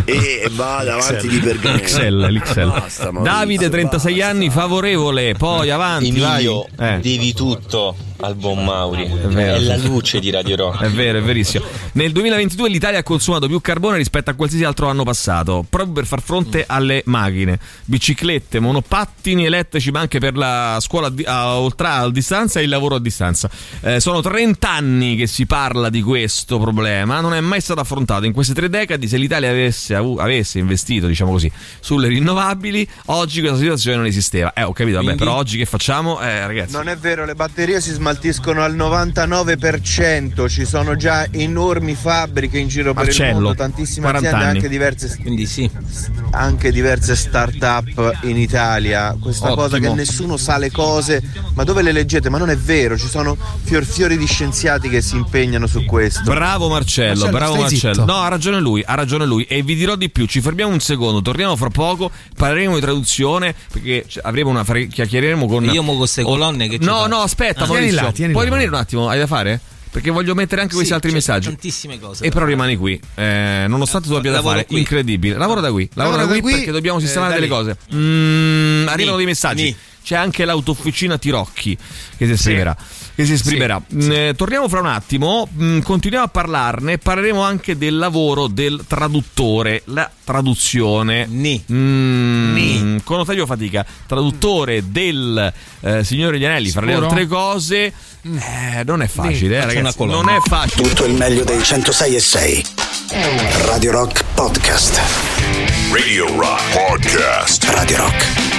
e va davanti di pergamene. L'XL, l'XL. Basta, Maurizio, Davide, 36 anni, favorevole. Poi avanti, Emilio, vai. Eh. devi tutto scritto al buon Mauri. È, vero. la luce di Radio Rock. È vero, è verissimo. Nel 2022 l'Italia ha consumato più carbone rispetto a qualsiasi altro anno passato, proprio per far fronte alle macchine, biciclette, monopattini elettrici, ma anche per la scuola a, oltre a distanza e il lavoro a distanza. Eh, sono 30 anni che si parla di questo problema, non è mai stato affrontato. In queste tre decadi, se l'Italia avesse, avu- avesse investito, diciamo così, sulle rinnovabili, oggi questa situazione non esisteva. Eh, ho capito, vabbè, Quindi? però oggi che facciamo? Eh, ragazzi. Non è vero, le batterie si smaltiscono smaltiscono al 99%, ci sono già enormi fabbriche in giro per il Marcello, mondo, tantissime 40 aziende, anni. anche diverse, Quindi sì. anche diverse start-up in Italia. Questa cosa Ottimo. che nessuno sa le cose, ma dove le leggete? Ma non è vero, ci sono fior fiori di scienziati che si impegnano su questo. Bravo Marcello, Marcello, bravo Marcello. zitto. No, ha ragione lui, ha ragione lui. E vi dirò di più, ci fermiamo un secondo, torniamo fra poco, parleremo di traduzione, perché avremo una chiacchiereremo con. Io mo con queste colonne che ci No, no, aspetta, Ah. Maurizio. Là, tieni Puoi là. rimanere un attimo? Hai da fare? Perché voglio mettere anche questi Sì, altri messaggi. Tantissime cose. E però rimani qui, eh, nonostante tu abbia da lavoro fare, qui. incredibile. Lavora da qui, lavora, Lavora da da qui, qui, perché dobbiamo sistemare eh, delle lì. cose. Mm, arrivano dei messaggi. ni. C'è anche l'autofficina Tirocchi che si esprimerà. Che si esprimerà. Mm, eh, torniamo fra un attimo, mm, continuiamo a parlarne. Parleremo anche del lavoro del traduttore, la traduzione. Ni. Mm, Con Ottavio Fatica, traduttore del eh, Signore Gli fra le Sicuro? altre cose. Eh, non è facile, eh, ragazzi. colonna. Non è facile. Tutto il meglio dei 106 e 6. Radio Rock Podcast. Radio Rock Podcast. Radio Rock.